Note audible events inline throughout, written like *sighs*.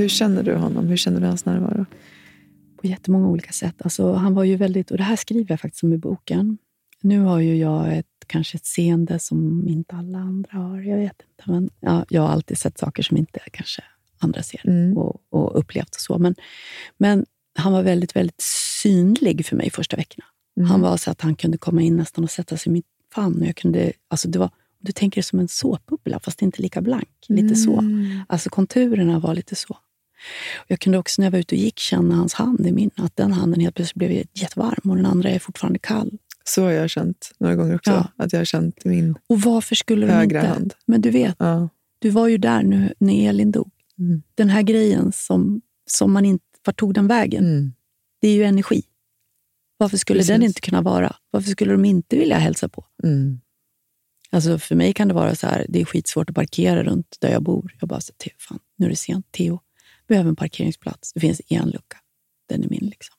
Hur känner du honom? Hur känner du hans närvaro? på jättemånga olika sätt. Alltså, han var ju väldigt, och det här skriver jag faktiskt om i boken. Nu har ju jag ett, kanske ett seende som inte alla andra har. Jag vet inte. Men, ja, jag har alltid sett saker som inte kanske andra ser Mm. och, och upplevt och så. Men, men han var väldigt, väldigt synlig för mig första veckorna. Mm. Han var så att han kunde komma in nästan och sätta sig i min famn. Och jag kunde, alltså det var, du tänker det som en såpbubbla, fast inte lika blank. Lite så. Mm. Alltså konturerna var lite så. Jag kunde också när jag var ute och gick känna hans hand i min. Att den handen helt plötsligt blev jättevarm och den andra är fortfarande kall. Så har jag känt några gånger också. Ja. Att jag har känt min Och varför skulle högra inte... hand. Men du vet, Ja. du var ju där nu när Elin dog. Mm. Den här grejen som, som man inte... Vart tog den vägen? Mm. Det är ju energi. Varför skulle den Precis. inte kunna vara? Varför skulle de inte vilja hälsa på? Mm. Alltså för mig kan det vara så här, det är skitsvårt att parkera runt där jag bor. Jag bara, så, fan, nu är det sent. Theo, behöver en parkeringsplats. Det finns en lucka. Den är min. liksom.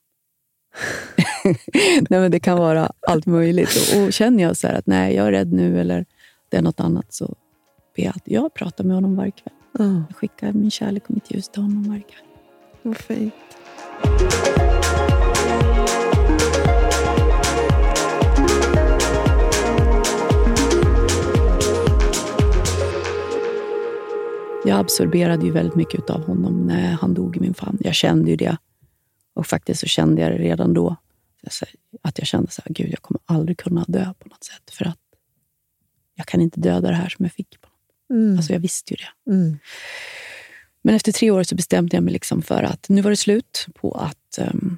*laughs* nej, men det kan vara allt möjligt. Och, och känner jag så här att nej, jag är rädd nu eller det är något annat så ber jag att jag pratar med honom varje kväll. Ja, Jag skickar min kärlek och mitt ljus till honom varje kväll. vad fint. Jag absorberade ju väldigt mycket av honom när han dog i min famn. Jag kände ju det. Och faktiskt så kände jag det redan då. Att jag kände så här, gud, jag kommer aldrig kunna dö på något sätt. För att jag kan inte döda det här som jag fick. På något. Mm. Alltså jag visste ju det. Mm. Men efter tre år så bestämde jag mig liksom för att nu var det slut på att um,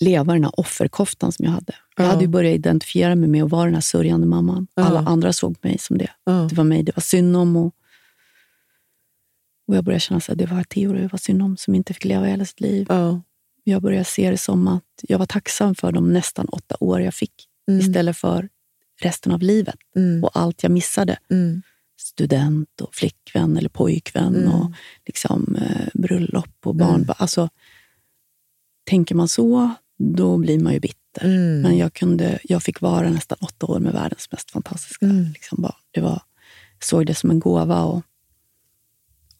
leva den här offerkoftan som jag hade. Jag Ja. hade ju börjat identifiera mig med att vara den här sörjande mamman. Alla andra såg mig som det. Det var mig det var synd om. Och, och jag började känna att det var Theo det var synd om som inte fick leva hela sitt liv. Ja. Jag började se det som att jag var tacksam för de nästan åtta år jag fick Mm. istället för resten av livet Mm. och allt jag missade. Mm. Student och flickvän eller pojkvän Mm. och liksom, eh, bröllop och barn. Mm. Alltså, tänker man så, då blir man ju bitter. Mm. Men jag, kunde, jag fick vara nästan åtta år med världens mest fantastiska Mm. liksom barn. Det var, jag såg det som en gåva. Och,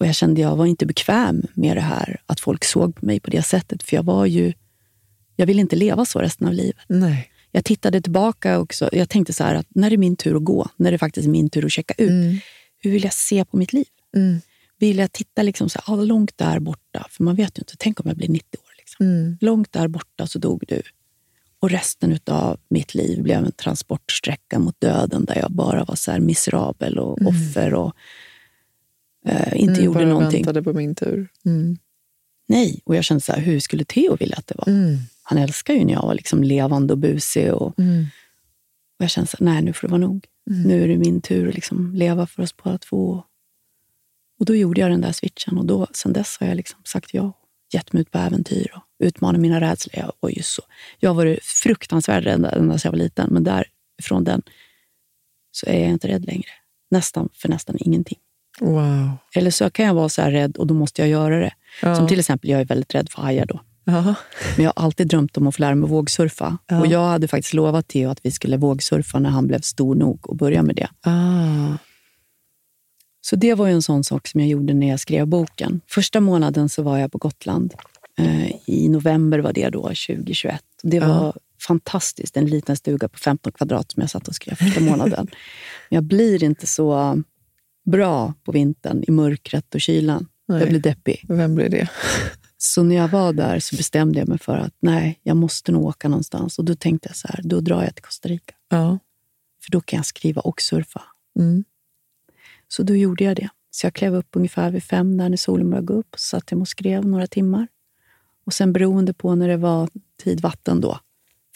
och jag kände jag var inte bekväm med det här, att folk såg på mig på det sättet. För jag var ju, jag ville inte leva så resten av livet. Nej. Jag tittade tillbaka också. Jag tänkte så här att när är min tur att gå, när det faktiskt är min tur att checka ut, Mm. hur vill jag se på mitt liv? Mm. Vill jag titta liksom så här, ah, långt där borta? För man vet ju inte, tänk om jag blir 90 år. Liksom. Mm. Långt där borta så dog du. Och resten av mitt liv blev en transportsträcka mot döden där jag bara var så miserabel och offer och eh, inte Mm, gjorde bara någonting. väntade på min tur. Mm. Nej, och jag kände så här, hur skulle Theo vilja att det var? Mm. Han älskar ju när jag var liksom levande och busig. Och, Mm. och jag kände så här, nej nu får det vara nog. Mm. Nu är det min tur att liksom leva för oss båda två. Och då gjorde jag den där switchen och då, sen dess har jag liksom sagt ja. Gett mig ut på äventyr och utmanat mina rädslor. Jag var ju så, jag har varit fruktansvärt rädd ända sedan jag var liten, men därifrån den så är jag inte rädd längre. Nästan för nästan ingenting. Wow. Eller så kan jag vara så här rädd och då måste jag göra det. Ja. Som till exempel, jag är väldigt rädd för hajar då. Ja. Men jag har alltid drömt om att få lära mig vågsurfa. Ja. Och jag hade faktiskt lovat Theo att vi skulle vågsurfa när han blev stor nog och börja med det. Ah. Så det var ju en sån sak som jag gjorde när jag skrev boken. Första månaden så var jag på Gotland. Eh, I november var det då, 2021. Och det var fantastiskt. En liten stuga på 15 kvadrat som jag satt och skrev första månaden. Men *laughs* jag blir inte så bra på vintern i mörkret och kylan. Nej. Jag blir deppig. Vem blir det? Så när jag var där så bestämde jag mig för att nej, jag måste nog åka någonstans. Och då tänkte jag så här, då drar jag till Costa Rica. Ja. För då kan jag skriva och surfa Mm. Så då gjorde jag det. Så jag klev upp ungefär vid fem där när solen började gå upp. Så satt jag och skrev några timmar. Och sen beroende på när det var tidvatten då,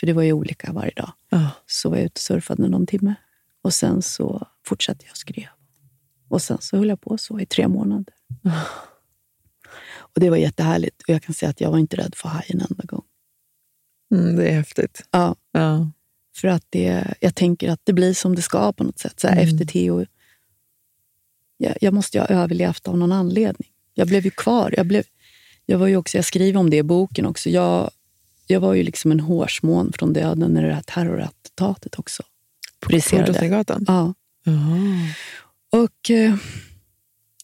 för det var ju olika varje dag, Ja. så var jag ute och surfade någon timme. Och sen så fortsatte jag skrev. Och sen så höll jag på så i tre månader. Och det var jättehärligt. Och jag kan säga att jag var inte rädd för haj en enda gång. Mm, det är häftigt. Ja, Ja. för att det, jag tänker att det blir som det ska på något sätt. Så här, Mm. Efter Theo, jag, jag måste ju ha överlevt av någon anledning. Jag blev ju kvar. Jag, blev, jag, var ju också, jag skriver om det i boken också. Jag, jag var ju liksom en hårsmån från döden när det här terrorattentatet också På briserade. Drottninggatan? Ja. Jaha. Och eh,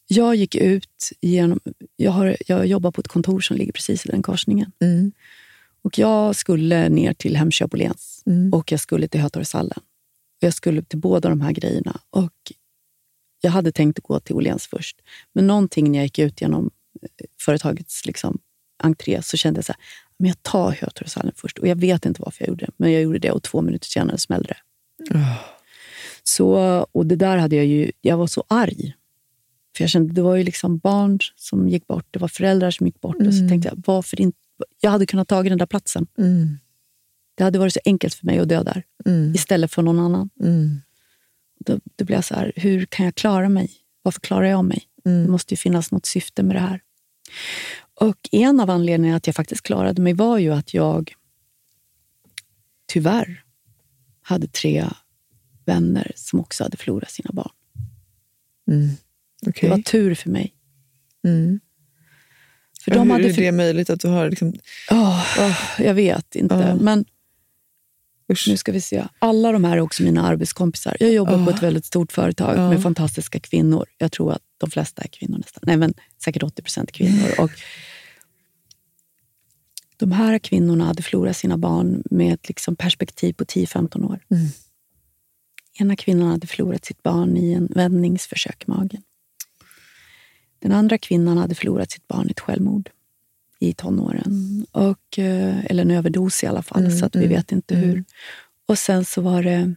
jag gick ut genom... Jag, har, jag jobbar på ett kontor som ligger precis i den korsningen. Mm. Och jag skulle ner till Hemköp Åhléns Mm. och jag skulle till Hötorgshallen. Jag skulle till båda de här grejerna. Och jag hade tänkt att gå till Åhléns först. Men någonting när jag gick ut genom eh, företagets liksom, entré så kände jag så här, men jag tar Hötorgshallen först. Och jag vet inte varför jag gjorde det, men jag gjorde det och två minuter senare smällde det. Ah. Så, och det där hade jag ju, jag var så arg. För jag kände, det var ju liksom barn som gick bort, det var föräldrar som gick bort. Och så Mm. tänkte jag, varför inte? Jag hade kunnat ta den där platsen. Mm. Det hade varit så enkelt för mig att dö där, Mm. istället för någon annan. Mm. Då, då blev jag så här, hur kan jag klara mig? Varför klarar jag mig? Det Mm. måste ju finnas något syfte med det här. Och en av anledningarna att jag faktiskt klarade mig var ju att jag tyvärr hade tre vänner som också hade förlorat sina barn. Mm. Det Okej. var tur för mig. Mm. För de hur hade är det möjligt att du har... Liksom, Åh, jag vet inte. Ja. Men usch. nu ska vi se. Alla de här är också mina arbetskompisar. Jag jobbar på Ja. ett väldigt stort företag med fantastiska kvinnor. Jag tror att de flesta är kvinnor nästan. Nej, men säkert 80 procent kvinnor. Och de här kvinnorna hade förlorat sina barn med ett liksom perspektiv på 10-15 år. Mm. Ena kvinnan hade förlorat sitt barn i en vändningsförsök i magen. Den andra kvinnan hade förlorat sitt barn i ett självmord i tonåren. Och, eh, eller en överdos i alla fall, Mm, så att vi mm, vet inte hur. Och sen så var det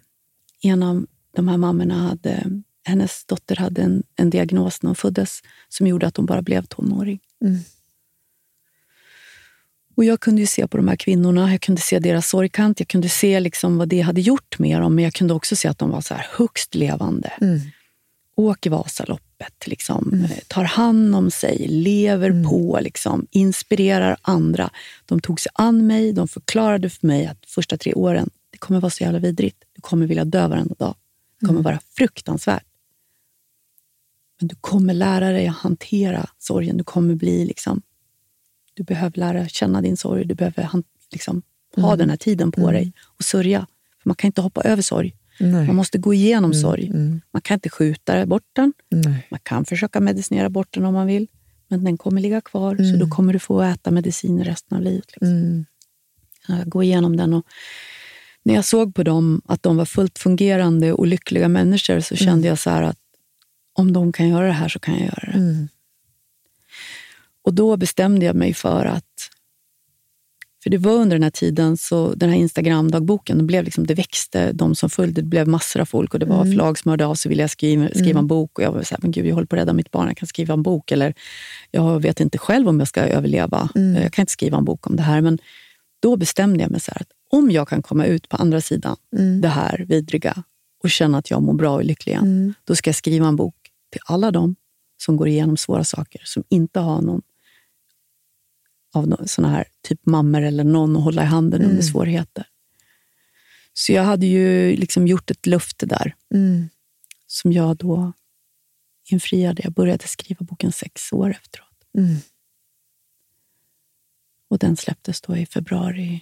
en av de här mammorna, hade, hennes dotter hade en, en diagnos när hon föddes som gjorde att hon bara blev tonåring. Mm. Och Jag kunde ju se på de här kvinnorna, jag kunde se deras sorgkant, jag kunde se liksom vad det hade gjort med dem, men jag kunde också se att de var så här högst levande. Mm. Åker Vasaloppet, liksom, eh, tar hand om sig, lever på, liksom, inspirerar andra. De tog sig an mig, de förklarade för mig att första tre åren, det kommer vara så jävla vidrigt. Du kommer vilja dö varenda dag. Det kommer vara fruktansvärt. Men du kommer lära dig att hantera sorgen. Du kommer bli liksom... Du behöver lära känna din sorg. Du behöver liksom, ha den här tiden på dig och sörja. För man kan inte hoppa över sorg. Nej. Man måste gå igenom sorg. Mm. Man kan inte skjuta bort den. Nej. Man kan försöka medicinera bort den om man vill. Men den kommer ligga kvar, så då kommer du få äta medicin resten av livet. Liksom. Mm. Gå igenom den. Och när jag såg på dem att de var fullt fungerande och lyckliga människor så kände jag så att om de kan göra det här så kan jag göra det. Mm. Och då bestämde jag mig för att... För det var under den här tiden, så den här Instagram-dagboken, det, blev liksom, det växte, de som följde, det blev massor av folk och det var förlag som hörde av sig, ville jag skriva, skriva en bok. Och jag var så här, men gud, jag håller på att rädda mitt barn, jag kan skriva en bok. Eller jag vet inte själv om jag ska överleva, jag kan inte skriva en bok om det här. Men då bestämde jag mig så här, att om jag kan komma ut på andra sidan det här vidriga och känna att jag mår bra och lycklig igen, då ska jag skriva en bok till alla dem som går igenom svåra saker, som inte har någon av såna här typ mammor eller någon att hålla i handen under svårigheter. Så jag hade ju liksom gjort ett löfte där Mm. som jag då infriade. Jag började skriva boken sex år efteråt. Mm. Och den släpptes då i februari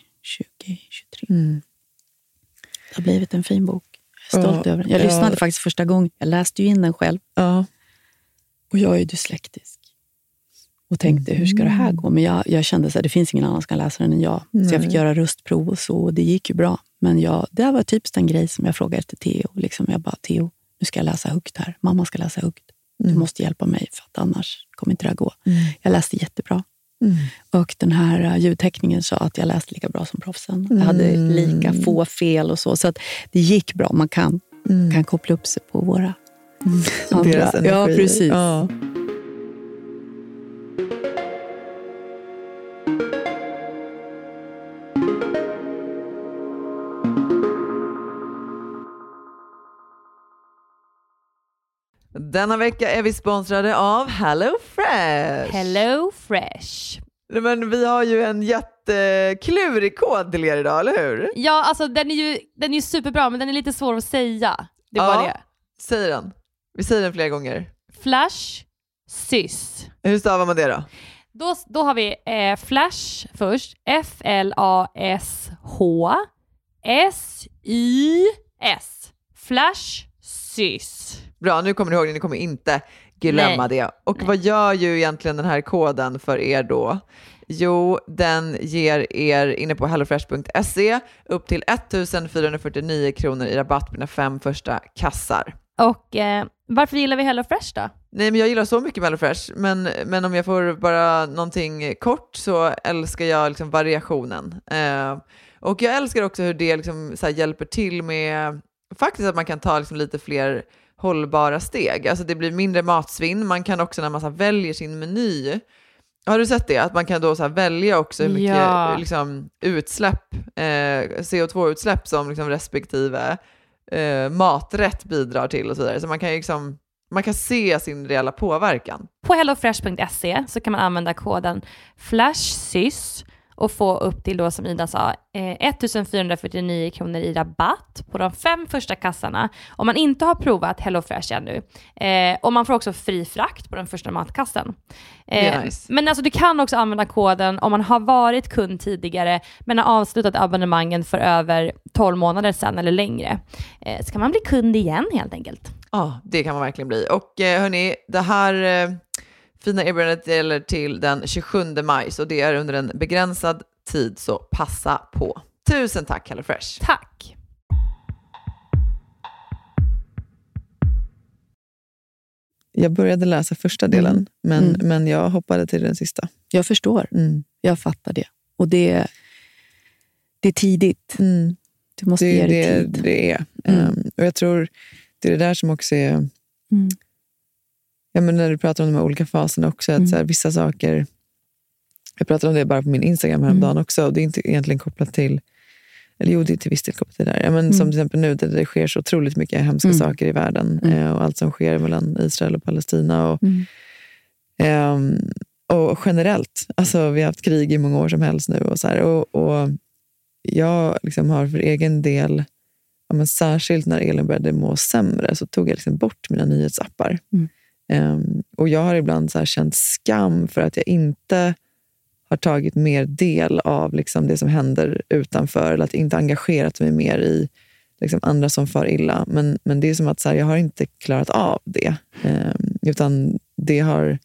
2023. Mm. Det har blivit en fin bok. Jag är stolt Ja, över den. Jag ja. lyssnade faktiskt första gången. Jag läste ju in den själv. Ja. Och jag är dyslektisk. Och tänkte, hur ska det här gå? Men jag, jag kände att det finns ingen annan som kan läsa den än jag. Så jag fick göra röstprov och så. Och det gick ju bra. Men jag, det var typiskt en grej som jag frågade efter Theo. Liksom jag bara, Theo, nu ska jag läsa högt här. Mamma ska läsa högt. Du måste hjälpa mig, för att annars kommer inte det här gå. Jag läste jättebra. Mm. Och den här uh, ljudteckningen sa att jag läste lika bra som proffsen. Jag hade lika få fel och så. Så att det gick bra. Man kan, kan koppla upp sig på våra Andra. deras energi. Ja, precis. Ja. Denna vecka är vi sponsrade av Hello Fresh. Hello Fresh. Men vi har ju en jätteklurig kod till er idag, eller hur? Ja, alltså den är ju den är ju superbra, men den är lite svår att säga. Det är Ja. bara det. Säg den. Vi säger den flera gånger. Flash, sys. Hur stavar man det då? Då, då har vi eh, Flash först. F-L-A-S-H S-Y-S. Flash, sys. Bra, nu kommer ni ihåg det. Ni kommer inte glömma Nej. det. Och vad gör ju egentligen den här koden för er då? Jo, den ger er inne på hellofresh.se upp till 1449 kronor i rabatt på dina fem första kassar. Och eh, varför gillar vi Hello Fresh då? Nej, men jag gillar så mycket Mellofresh, men, men om jag får bara någonting kort så älskar jag liksom variationen. Eh, och jag älskar också hur det liksom så hjälper till med faktiskt att man kan ta liksom lite fler hållbara steg. Alltså det blir mindre matsvinn. Man kan också när man så väljer sin meny, har du sett det? Att man kan då så välja också hur mycket Ja. liksom, utsläpp, eh, CO2-utsläpp som liksom respektive eh, maträtt bidrar till och så vidare. Så man kan ju liksom man kan se sin reella påverkan. På hellofresh.se så kan man använda koden FLASHSYS och få upp till då som Ida sa eh, 1449 kronor i rabatt på de fem första kassarna om man inte har provat HelloFresh ännu. Eh, och man får också fri frakt på den första matkassen. Eh, nice. Men alltså du kan också använda koden om man har varit kund tidigare men har avslutat abonnemangen för över 12 månader sedan eller längre. Eh, så kan man bli kund igen helt enkelt. Ja, det kan man verkligen bli. Och eh, hörni, det här fina erbjudandet gäller till den 27 maj, så det är under en begränsad tid, så passa på. Tusen tack HelloFresh! Tack! Jag började läsa första delen, Mm. men, Mm. men jag hoppade till den sista. Jag förstår. Mm. Jag fattar det. Och det, det är tidigt. Mm. Du måste Det ge det det tid. det är. Mm. Ehm, och jag tror det är det där som också är... Ja, men när du pratar om de här olika faserna också, att Mm. så här, vissa saker... Jag pratade om det bara på min Instagram häromdagen Mm. också, och det är inte egentligen kopplat till... Eller jo, det är till viss del kopplat till det där. Ja, men Mm. Som till exempel nu, där det sker så otroligt mycket hemska Mm. saker i världen. Mm. eh, och allt som sker mellan Israel och Palestina. Och. Ehm, och generellt, alltså vi har haft krig i många år som helst nu. Och så här, och, och jag liksom har för egen del, ja, men särskilt när Elin började må sämre, så tog jag liksom bort mina nyhetsappar. Mm. Ehm, och jag har ibland så här känt skam för att jag inte har tagit mer del av liksom det som händer utanför, eller att inte engagerat mig mer i liksom andra som far illa. Men, men det är som att så här, jag har inte klarat av det. Ehm, utan det har...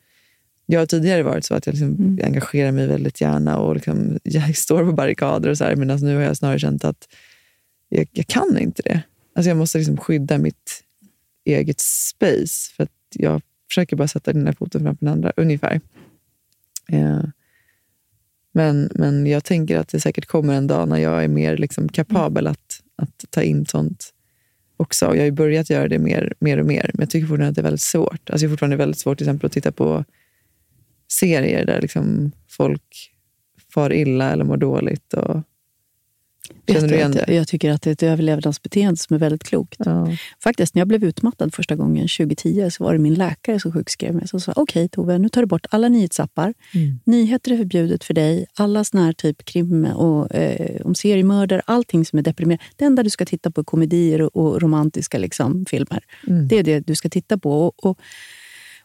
Jag har tidigare varit så att jag liksom Mm. engagerar mig väldigt gärna och liksom, *laughs* jag står på barrikader och så här, medan nu har jag snarare känt att jag, jag kan inte det. Alltså jag måste liksom skydda mitt eget space för att jag försöker bara sätta den där foten framför den andra, ungefär. Eh, men, men jag tänker att det säkert kommer en dag när jag är mer liksom kapabel att, att ta in sånt också. Jag har ju börjat göra det mer, mer och mer, men jag tycker fortfarande att det är väldigt svårt. Alltså jag är fortfarande väldigt svårt till exempel att titta på serier där liksom folk far illa eller mår dåligt. Och... Känner du igen det? jag, tycker att det är ett överlevnadsbeteende som är väldigt klokt. Ja. Faktiskt, när jag blev utmattad första gången 2010 så var det min läkare som sjukskrev mig. Som sa, okej Tove, nu tar du bort alla nyhetsappar. Mm. Nyheter är förbjudet för dig. Alla såna här typ krim och eh, om seriemördare, allting som är deprimerande. Det enda du ska titta på är komedier och, och romantiska liksom, filmer. Mm. Det är det du ska titta på. Och, och,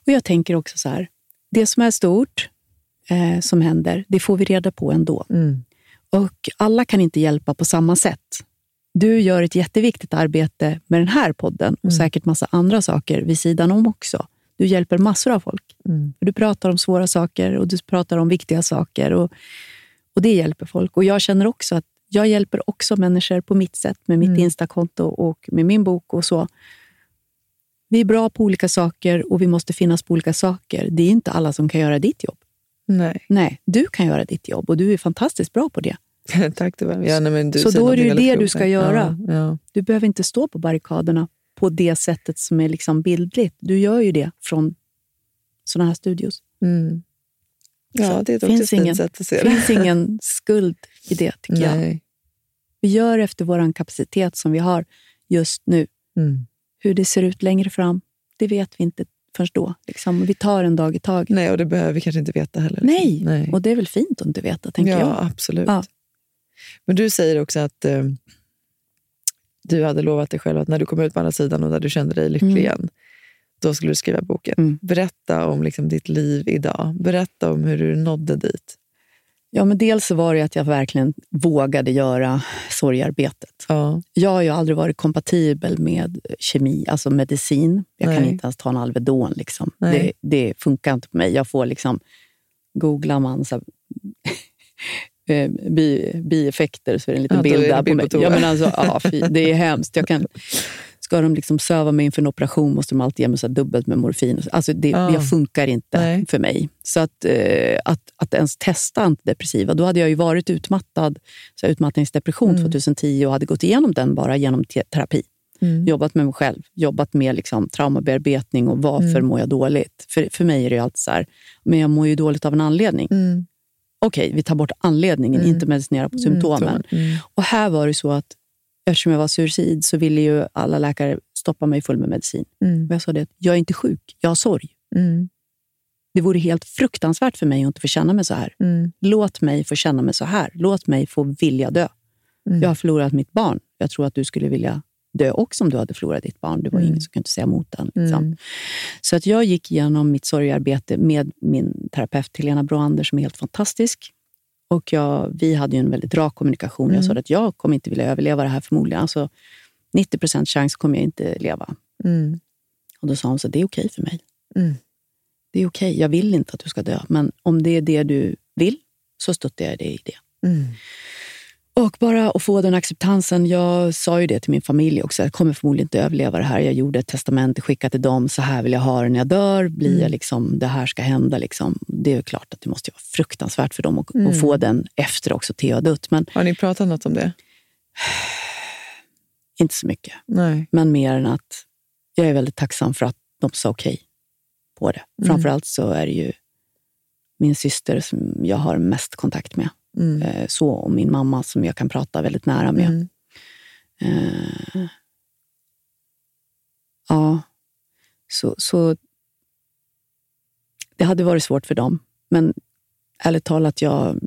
och jag tänker också så här, det som är stort, eh, som händer, det får vi reda på ändå. Mm. Och alla kan inte hjälpa på samma sätt. Du gör ett jätteviktigt arbete med den här podden och Mm. säkert massa andra saker vid sidan om också. Du hjälper massor av folk. Mm. Du pratar om svåra saker och du pratar om viktiga saker. Och, och Det hjälper folk. Och Jag känner också att jag hjälper också människor på mitt sätt med mitt Mm. Instakonto och med min bok och så. Vi är bra på olika saker och vi måste finnas på olika saker. Det är inte alla som kan göra ditt jobb. Nej. Nej, du kan göra ditt jobb och du är fantastiskt bra på det. *laughs* Tack Tove. Ja, nej, du Så då är det ju det du ska göra. Ja, ja. Du behöver inte stå på barrikaderna på det sättet som är liksom bildligt. Du gör ju det från sådana här studios. Mm. Ja, det är ett finns fint ingen, sätt att se det. finns *laughs* ingen skuld i det, tycker jag. Nej. Vi gör efter vår kapacitet som vi har just nu. Mm. Hur det ser ut längre fram, det vet vi inte förrän då. Liksom. Vi tar en dag i taget. Nej, och det behöver vi kanske inte veta heller. Nej. Nej. och det är väl fint att inte veta, tänker ja, jag. absolut. Ja. Men du säger också att eh, du hade lovat dig själv att när du kom ut på andra sidan och när du kände dig lycklig Mm. igen, då skulle du skriva boken. Mm. Berätta om liksom, ditt liv idag. Berätta om hur du nådde dit. Ja, men dels så var det att jag verkligen vågade göra sorgarbetet. Ja. Jag har ju aldrig varit kompatibel med kemi, alltså medicin. Jag kan Nej. inte ens ta en Alvedon. Liksom. Det, det funkar inte på mig. Jag får liksom, googlar man så *laughs* eh, bi, bieffekter så är det en liten Ja, bild där på mig. Ja, men alltså, ja, fy, det är hemskt. Jag kan, *laughs* ska de liksom söva mig inför en operation måste de alltid ge mig så dubbelt med morfin. Alltså det, Ja. det funkar inte Nej. för mig. Så att, eh, att, att ens testa antidepressiva, då hade jag ju varit utmattad, så utmattningsdepression Mm. 2010 och hade gått igenom den bara genom te- terapi. Mm. Jobbat med mig själv, jobbat med liksom, traumabearbetning och varför Mm. mår jag dåligt? För, för mig är det alltid så här, men jag mår ju dåligt av en anledning. Mm. Okej, vi tar bort anledningen, Mm. inte medicinera på symptomen. Mm. Och här var det så att eftersom jag var suicid så ville ju alla läkare stoppa mig full med medicin. Mm. Och jag sa det, att jag är inte sjuk, jag har sorg. Mm. Det vore helt fruktansvärt för mig att inte få känna mig så här. Mm. Låt mig få känna mig så här. Låt mig få vilja dö. Mm. Jag har förlorat mitt barn. Jag tror att du skulle vilja dö också om du hade förlorat ditt barn. Det var Mm. ingen som kunde säga emot den. Liksom. Mm. Så att jag gick igenom mitt sorgarbete med min terapeut Helena Broander som är helt fantastisk. Och jag, vi hade ju en väldigt rak kommunikation. Jag Mm. sa att jag kommer inte vilja överleva det här förmodligen. Alltså 90 procent chans kommer jag inte leva. Mm. Och då sa hon så det är okej för mig. Mm. Det är okej, jag vill inte att du ska dö. Men om det är det du vill så stöttar jag dig i det. Och bara att få den acceptansen. Jag sa ju det till min familj också. Jag kommer förmodligen inte överleva det här. Jag gjorde ett testamente, skickade till dem. Så här vill jag ha det när jag dör. Blir Mm. jag liksom, det här ska hända. Liksom. Det är ju klart att det måste vara fruktansvärt för dem att, Mm. få den efter också Theo har dött. Men Har ni pratat något om det? *sighs* inte så mycket. Nej. Men mer än att jag är väldigt tacksam för att de sa okej på det. Mm. Framförallt så är det ju min syster som jag har mest kontakt med. Mm. Eh, Så, och min mamma som jag kan prata väldigt nära med. Mm. Eh, ja, så, så det hade varit svårt för dem. Men ärligt talat, jag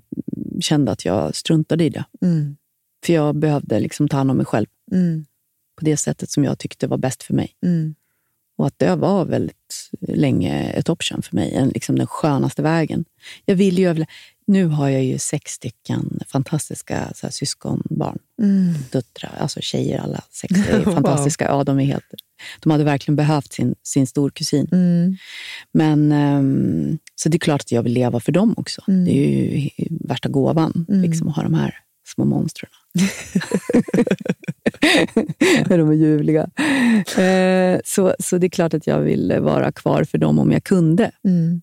kände att jag struntade i det. Mm. För jag behövde liksom ta hand om mig själv Mm. på det sättet som jag tyckte var bäst för mig. Mm. Och att det var väldigt länge ett option för mig. En, liksom den skönaste vägen. Jag vill ju överle- Nu har jag ju sex stycken fantastiska så här, syskonbarn. Mm. Döttrar, alltså tjejer alla sex. Är *laughs* Wow. fantastiska. Ja, de, är helt, de hade verkligen behövt sin, sin storkusin. Mm. Men, ehm, så det är klart att jag vill leva för dem också. Mm. Det är ju värsta gåvan, Mm. liksom, att ha de här små monstren. *laughs* de är ljuvliga. Eh, så, så det är klart att jag vill vara kvar för dem om jag kunde. Mm.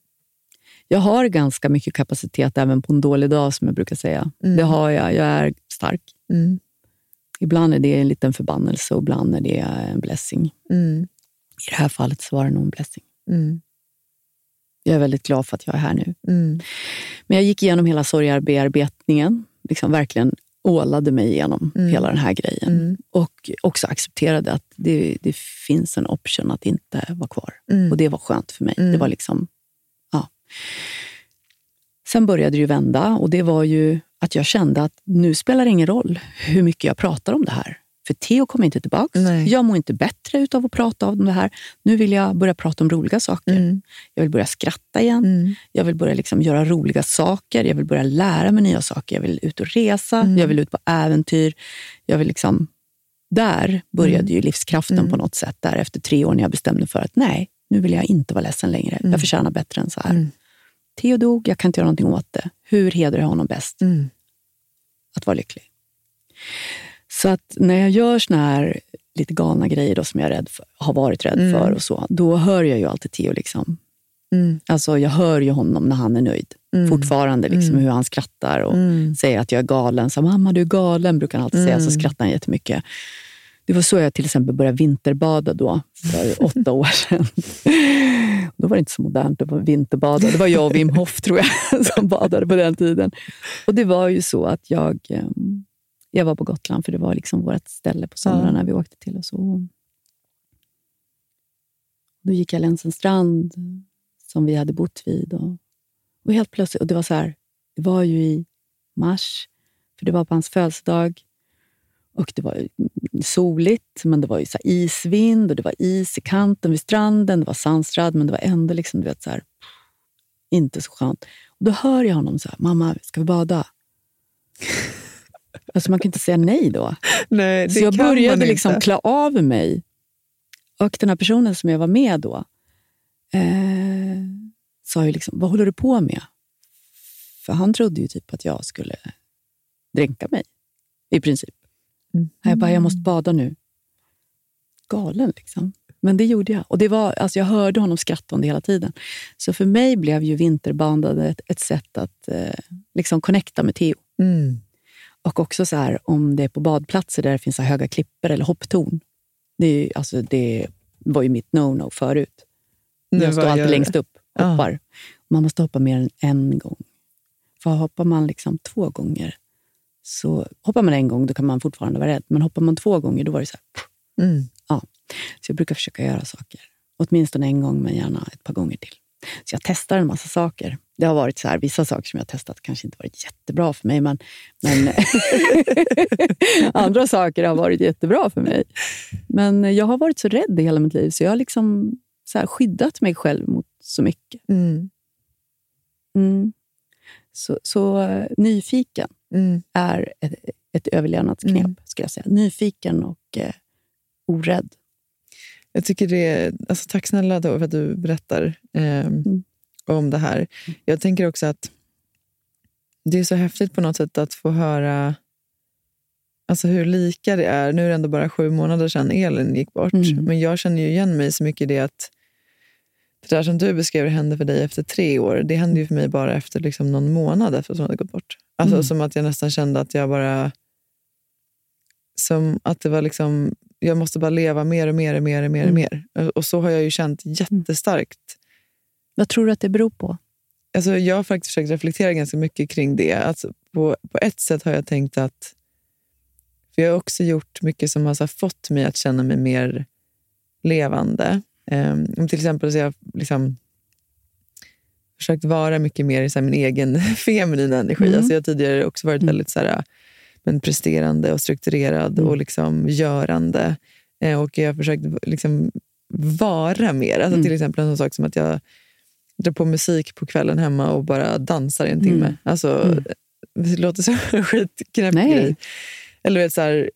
Jag har ganska mycket kapacitet även på en dålig dag, som jag brukar säga. Mm. Det har jag. Jag är stark. Mm. Ibland är det en liten förbannelse och ibland är det en blessing. Mm. I det här fallet så var det nog en blessing. Mm. Jag är väldigt glad för att jag är här nu. Mm. Men jag gick igenom hela sorgarbearbetningen. Liksom verkligen ålade mig igenom Mm. hela den här grejen. Och också accepterade att det, det finns en option att inte vara kvar. Och det var skönt för mig. Det var liksom. Sen började det ju vända och det var ju att jag kände att nu spelar det ingen roll hur mycket jag pratar om det här. För Theo kommer inte tillbaka. Nej. Jag mår inte bättre utav att prata om det här. Nu vill jag börja prata om roliga saker. Mm. Jag vill börja skratta igen. Mm. Jag vill börja liksom göra roliga saker. Jag vill börja lära mig nya saker. Jag vill ut och resa. Mm. Jag vill ut på äventyr. Jag vill liksom... Där började Mm. ju livskraften Mm. på något sätt. Där efter tre år när jag bestämde för att nej, nu vill jag inte vara ledsen längre. Mm. Jag förtjänar bättre än så här. Theo dog, jag kan inte göra någonting åt det. Hur hedrar jag honom bäst? Mm. Att vara lycklig. Så att när jag gör såna här lite galna grejer då, som jag är rädd för, har varit rädd Mm. för, och så, då hör jag ju alltid Theo. Liksom. Mm. Alltså, jag hör ju honom när han är nöjd. Mm. Fortfarande liksom, Mm. hur han skrattar och Mm. säger att jag är galen. Så, Mamma, du är galen, brukar han alltid säga. Så Mm. skrattar han jättemycket. Det var så jag till exempel började vinterbada då, för *laughs* åtta år sedan. Då var det inte så modernt att vinterbada. Det var jag och Wim Hof tror jag *laughs* som badade på den tiden. Och det var ju så att jag, eh, jag var på Gotland, för det var liksom vårt ställe på somrarna Ja. vi åkte till. Och så. Då gick jag längs en strand som vi hade bott vid. Och, och helt plötsligt, och det var så här, det var ju i mars, för det var på hans födelsedag. Och det var soligt, men det var ju så isvind och det var is i kanten vid stranden. Det var sandstrand, men det var ändå liksom, du vet, så här, inte så skönt. Och då hör jag honom så här, mamma, ska vi bada? *laughs* alltså man kan inte säga nej då. Nej, det Så jag började liksom klä av mig. Och den här personen som jag var med då eh, sa ju liksom, vad håller du på med? För han trodde ju typ att jag skulle dränka mig, i princip. Jag bara, jag måste bada nu. Galen liksom. Men det gjorde jag. Och det var, alltså jag hörde honom skratta om det hela tiden. Så för mig blev ju vinterbandet ett, sätt att eh, liksom connecta med Theo. Mm. Och också så här, om det är på badplatser där det finns så höga klippor eller hopptorn. Det, är, alltså, det var ju mitt no-no förut. Nu jag står alltid du? längst upp Ja. hoppar. Man måste hoppa mer än en gång. För hoppar man liksom två gånger, så hoppar man en gång då kan man fortfarande vara rädd. Men hoppar man två gånger då var det så här, Mm. Ja. Så jag brukar försöka göra saker. Åtminstone en gång, men gärna ett par gånger till. Så jag testar en massa saker. Det har varit så här, vissa saker som jag har testat kanske inte varit jättebra för mig, men, men *laughs* andra saker har varit jättebra för mig. Men jag har varit så rädd i hela mitt liv, så jag har liksom så här skyddat mig själv mot så mycket. Mm. Mm. Så, så eh, nyfiken Mm. är ett, ett överlevnadsknep, Mm. skulle jag säga. Nyfiken och eh, orädd. Jag tycker det är, alltså, tack snälla för att du berättar ehm, om det här. Jag tänker också att det är så häftigt på något sätt att få höra alltså, hur lika det är. Nu är det ändå bara sju månader sedan Elin gick bort. Mm. Men jag känner ju igen mig så mycket i det att det där som du beskrev hände för dig efter tre år, det hände ju för mig bara efter liksom någon månad efter att hon hade gått bort. Alltså Mm. som att jag nästan kände att jag bara... Som att det var liksom... Jag måste bara leva mer och mer och mer och mer. Och, Mm. mer. och så har jag ju känt jättestarkt. Vad tror du att det beror på? Alltså jag har faktiskt försökt reflektera ganska mycket kring det. Alltså på, på ett sätt har jag tänkt att... För jag har också gjort mycket som har fått mig att känna mig mer levande. Um, om till exempel så jag liksom försökt vara mycket mer i så min egen *laughs* feminina energi. Mm. Alltså jag har tidigare också varit Mm. väldigt så här, men presterande och strukturerad Mm. och liksom görande. Eh, och jag har försökt liksom vara mer. Alltså Mm. Till exempel en sån sak som att jag drar på musik på kvällen hemma och bara dansar i en timme. Mm. Alltså, Mm. Det låter som en *laughs* skitknäpp grej. Eller vet, så här,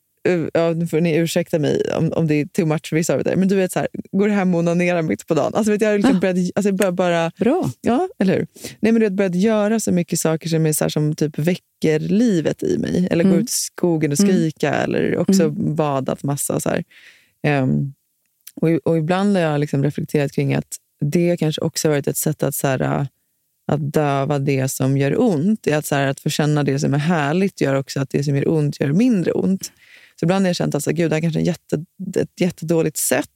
ja, nu får ni ursäkta mig om, om det är too much för vissa er. Men du vet, så här, går hem och onanerar mitt på dagen. Alltså, vet, jag har liksom Ah. börjat, alltså, jag börjar bara... Bra. Ja, eller hur? Nej, men du vet, börjat göra så mycket saker som, är så här, som typ väcker livet i mig. Eller gå Mm. ut i skogen och Mm. skrika. Eller också badat massa. Så. Ehm, och, och ibland har jag liksom reflekterat kring att det kanske också har varit ett sätt att, så här, äh, att döva det som gör ont. Att, så här, att få känna det som är härligt gör också att det som gör ont gör mindre ont. Så ibland har jag känt att så, här, Gud, det här kanske är en jätte, ett jättedåligt sätt.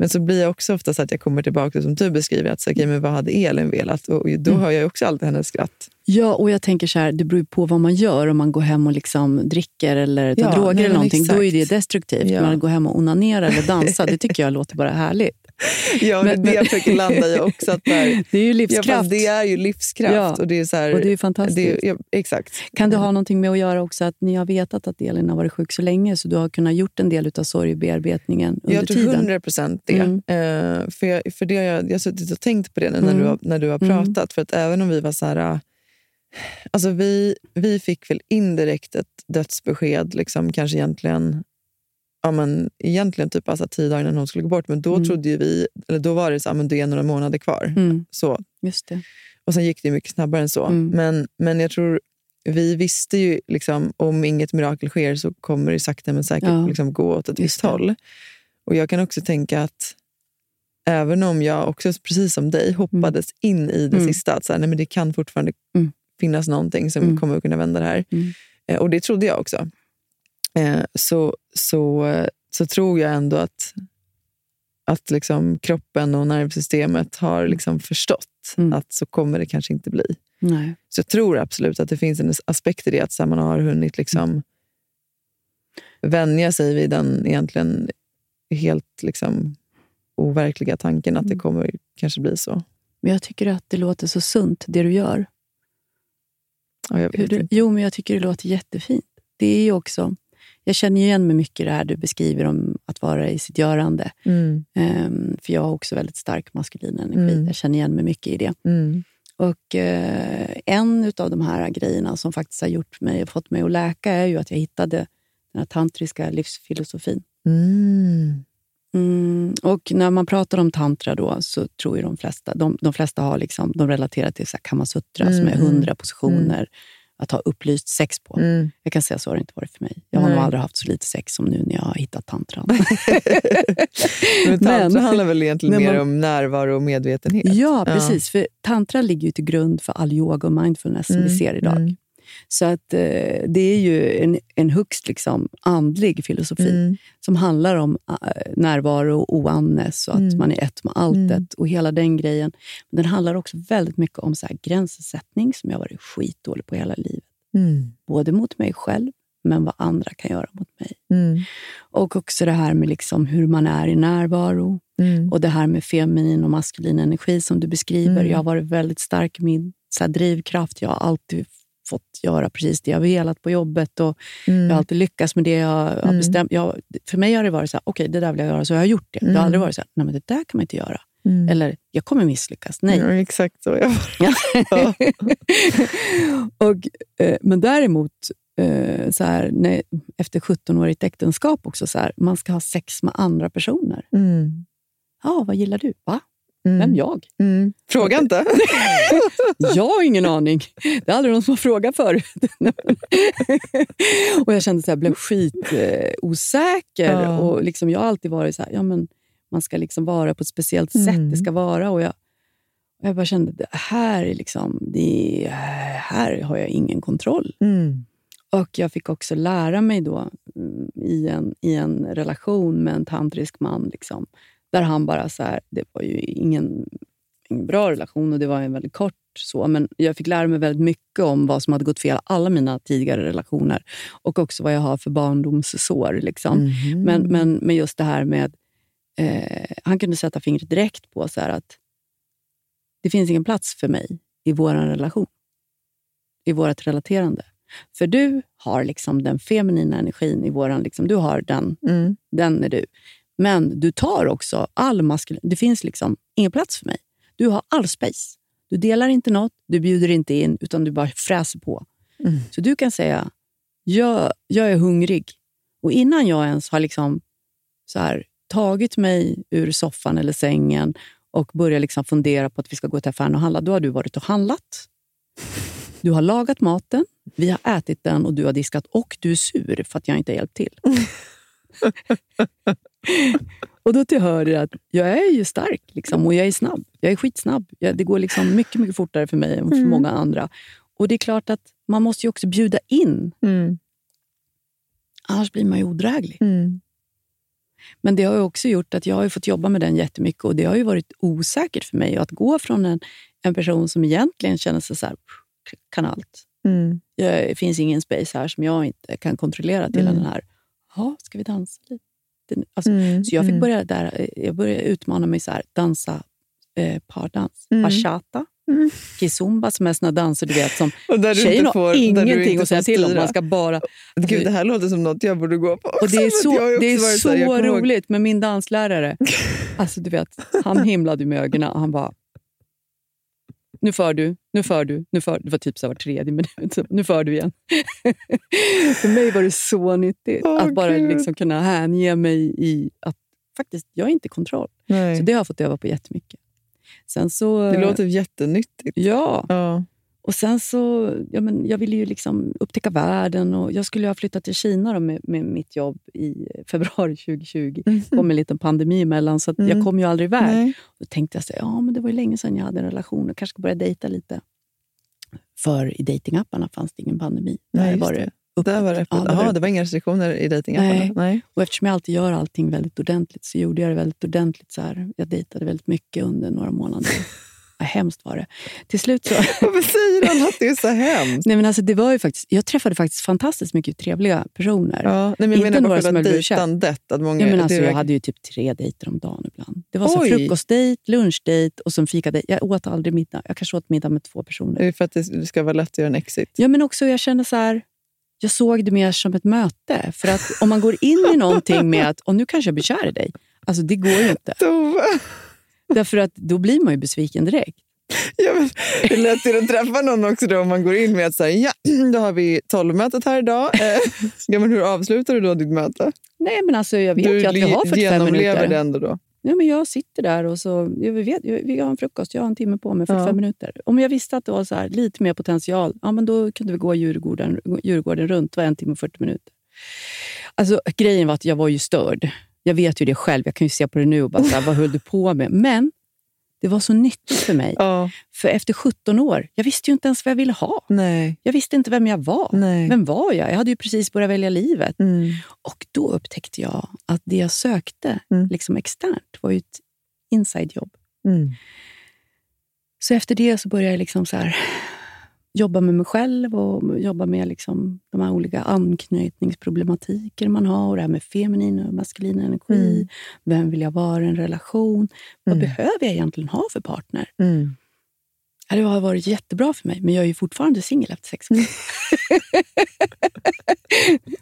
Men så blir jag också ofta så att jag kommer tillbaka till som du beskriver, att så, okay, men vad hade Elin velat? Och då Mm. hör jag också alltid hennes skratt. Ja, och jag tänker så här, det beror ju på vad man gör. Om man går hem och liksom dricker eller tar Ja, droger nej, eller någonting, då är det destruktivt. Ja. Men att gå hem och onanera eller dansa, *laughs* det tycker jag låter bara härligt. Ja, Men- det är det jag försöker landa i också. Att där, *laughs* Det är ju livskraft. det är ju livskraft. Ja, Och det är, så här, och det är fantastiskt. det är- ja, exakt. Kan det ha någonting med att göra också att ni har vetat att Elin har varit sjuk så länge, så du har kunnat gjort en del av sorgbearbetningen under Jag tror tiden? 100 procent det. Mm. Eh, för jag, för det jag, jag har suttit och tänkt på det nu när, Mm. du, har, när du har Mm. pratat. För att även om vi var så här... äh, Alltså vi, vi fick väl indirekt ett dödsbesked, liksom, kanske egentligen Ja, men egentligen typ alltså tio dagar innan hon skulle gå bort. Men då Mm. trodde vi, eller då var det så men det är några månader kvar. Mm, Så. just det. Och sen gick det mycket snabbare än så. Mm. Men, men jag tror, vi visste ju liksom, om inget mirakel sker så kommer det sakta men säkert Ja. liksom gå åt ett Just visst det. håll. Och jag kan också tänka att även om jag också, precis som dig, hoppades in i det Mm. sista, att så här, nej, men det kan fortfarande Mm. finnas någonting som Mm. kommer att kunna vända det här. Mm. Eh, och det trodde jag också. Eh, så, så, så tror jag ändå att, att liksom kroppen och nervsystemet har liksom förstått att så kommer det kanske inte bli. Nej. Så jag tror absolut att det finns en aspekt i det, att så man har hunnit liksom vänja sig vid den egentligen helt liksom overkliga tanken att det kommer kanske bli så. Men jag tycker att det låter så sunt, det du gör. Ja, jag vet du, jo, men jag tycker det låter jättefint. Det är ju också, jag känner igen mig mycket i det här du beskriver om att vara i sitt görande. Mm. Ehm, för jag har också väldigt stark maskulin energi. Mm. Jag känner igen mig mycket i det. Mm. Och eh, En av de här grejerna som faktiskt har gjort mig, fått mig att läka är ju att jag hittade den här tantriska livsfilosofin. Mm. Mm, och när man pratar om tantra då så tror ju de flesta, de, de flesta har liksom, de relaterar till så här kamasutra som är Mm, hundra positioner att ha upplyst sex på. Mm. Jag kan säga så har det inte varit för mig. Jag har Nej. nog aldrig haft så lite sex som nu när jag har hittat tantran. *laughs* Men tantra Men- handlar väl egentligen när mer man- om närvaro och medvetenhet? Ja, precis. För tantra ligger ju till grund för all yoga och mindfulness som Mm, vi ser idag. mm. Så att eh, det är ju en, en högst liksom, andlig filosofi Mm. som handlar om eh, närvaro och oanness och att Mm. man är ett med alltet Mm. och hela den grejen. Men den handlar också väldigt mycket om så här, gränssättning som jag varit skitdålig på hela livet. Mm. Både mot mig själv, men vad andra kan göra mot mig. Mm. Och också det här med liksom hur man är i närvaro. Mm. Och det här med feminin och maskulin energi som du beskriver. Mm. Jag har varit väldigt stark i min så drivkraft. Jag har alltid fått göra precis det jag velat på jobbet. Och Mm. Jag har alltid lyckats med det jag har Mm. bestämt. Jag, för mig har det varit så här, okej det där vill jag göra, så jag har gjort det. Det Mm. har aldrig varit så här, nej men det där kan man inte göra. Mm. Eller, jag kommer misslyckas. Nej. Ja, exakt så. Ja. Ja. *laughs* och, eh, men däremot, eh, så här, när, efter 17-årigt äktenskap, också så här, man ska ha sex med andra personer. Mm. Ja, vad gillar du? Va? Mm. Vem jag? Mm. Fråga inte. *laughs* Jag har ingen aning. Det är aldrig någon som har frågat förut. *laughs* och jag kände så här, jag blev skitosäker. Osäker. Ja. och liksom, jag har alltid varit så här, ja, men man ska liksom vara på ett speciellt sätt. Mm. Det ska vara. Och jag, och jag bara kände, det här, är liksom, det är, här har jag ingen kontroll. Mm. Och jag fick också lära mig då mm, i en, i en relation med en tantrisk man, liksom, där han bara så här, det var ju ingen, ingen bra relation och det var en väldigt kort så, men jag fick lära mig väldigt mycket om vad som hade gått fel i alla mina tidigare relationer och också vad jag har för barndomssår. Liksom. Mhm. Men, men, men just det här med, eh, han kunde sätta fingret direkt på så att det finns ingen plats för mig i vår relation, i vårt relaterande. För du har liksom den feminina energin i våran, liksom, du har den, Mm. den är du. Men du tar också all maskulin... Det finns liksom ingen plats för mig. Du har all space. Du delar inte något, du bjuder inte in, utan du bara fräser på. Mm. Så du kan säga, jag, jag är hungrig. Och innan jag ens har liksom så här, tagit mig ur soffan eller sängen och börjat liksom fundera på att vi ska gå till affären och handla, då har du varit och handlat. Du har lagat maten, vi har ätit den och du har diskat och du är sur för att jag inte har hjälpt till. *laughs* *laughs* och då tillhör det att jag är ju stark liksom, och jag är snabb. Jag är skitsnabb. Jag, det går liksom mycket, mycket fortare för mig än för Mm. många andra. Och det är klart att man måste ju också bjuda in. Mm. Annars blir man ju odräglig. Mm. Men det har ju också gjort att jag har fått jobba med den jättemycket och det har ju varit osäkert för mig att gå från en, en person som egentligen känner sig så här, kan allt. Mm. Det finns ingen space här som jag inte kan kontrollera till Mm. den här, ja, ska vi dansa lite? Nu?" Alltså, Mm. Så jag fick Mm. börja där, eh, jag började utmana mig så här, dansa eh, pardans. Mm. Bachata, Mm. kizumba som är såna danser du vet som Och där du tjejen inte får, har ingenting att säga till om. Man ska bara... Gud, det här låter som något jag borde gå på. Och det är så, det är så jag kommer ihåg- roligt med min danslärare. Alltså, du vet, han himlade med ögonen och han bara... Nu för du, nu för du, nu för Det var typ så var tredje minut. *laughs* Så, Nu för du igen. *laughs* för mig var det så nyttigt Åh, att bara Gud. liksom kunna hänge mig i att faktiskt, jag är inte i kontroll. Nej. Så det har jag fått öva på jättemycket. Sen så, Det låter jättenyttigt. Ja, Ja. Och sen så, ja, men jag ville ju liksom upptäcka världen och jag skulle ha flyttat till Kina då med, med mitt jobb i februari 2020. Det kom en liten pandemi emellan så Mm. jag kom ju aldrig iväg. Nej. Då tänkte jag så ja men det var ju länge sedan jag hade en relation. Jag kanske ska börja dejta lite. För i datingapparna fanns det ingen pandemi. Nej, Där var det. Där var det öppet. Ja, där var Jaha, det- det var inga restriktioner i dejtingappen? Nej. Nej. Och eftersom jag alltid gör allting väldigt ordentligt så gjorde jag det väldigt ordentligt. Så här. Jag dejtade väldigt mycket under några månader. *laughs* Ja, hemskt var det. Till slut så... *laughs* Varför säger han att det är så hemskt? Nej, men alltså, det var ju faktiskt, jag träffade faktiskt fantastiskt mycket trevliga personer. Ja, nej, men jag Inte menar några som jag blev kär. Att många, Ja, men alltså, jag hade ju typ tre dejter om dagen ibland. Det var så frukostdejt, lunchdejt och sen fikadejt. Jag åt aldrig middag. Jag kanske åt middag med två personer. Det är för att det ska vara lätt att göra en exit. Ja, men också jag kände så här, jag såg det mer som ett möte. För att om man går in i någonting med att och nu kanske jag blir kär i dig. Alltså det går ju inte. Tove! Därför att då blir man ju besviken direkt. Ja, men det är lätt att träffa någon också då om man går in med att säga ja, *clears throat* då har vi tolvmötet här idag. Eh, ja, men hur avslutar du då ditt möte? Nej, men alltså jag vet du ju att vi har 45 genomlever minuter. det ändå då? Ja, men jag sitter där och så, jag vet, jag, vi har en frukost, jag har en timme på mig, 45 Ja. minuter. Om jag visste att det var så här, lite mer potential, ja, men då kunde vi gå Djurgården, Djurgården runt, var en timme och 40 minuter. Alltså, grejen var att jag var ju störd. Jag vet ju det själv, jag kan ju se på det nu och bara, så här, vad höll du på med? Men det var så nyttigt för mig. Ja. För efter 17 år, jag visste ju inte ens vad jag ville ha. Nej. Jag visste inte vem jag var. Nej. Vem var jag? Jag hade ju precis börjat välja livet. Mm. Och då upptäckte jag att det jag sökte Mm. liksom externt var ju ett inside-jobb. Mm. Så efter det så började jag liksom så här, jobba med mig själv och jobba med liksom de här olika anknytningsproblematiker man har. Och det här med feminin och maskulin energi. Mm. Vem vill jag vara i en relation? Vad Mm. behöver jag egentligen ha för partner? Mm. Det har varit jättebra för mig, men jag är ju fortfarande singel efter sex år. *laughs*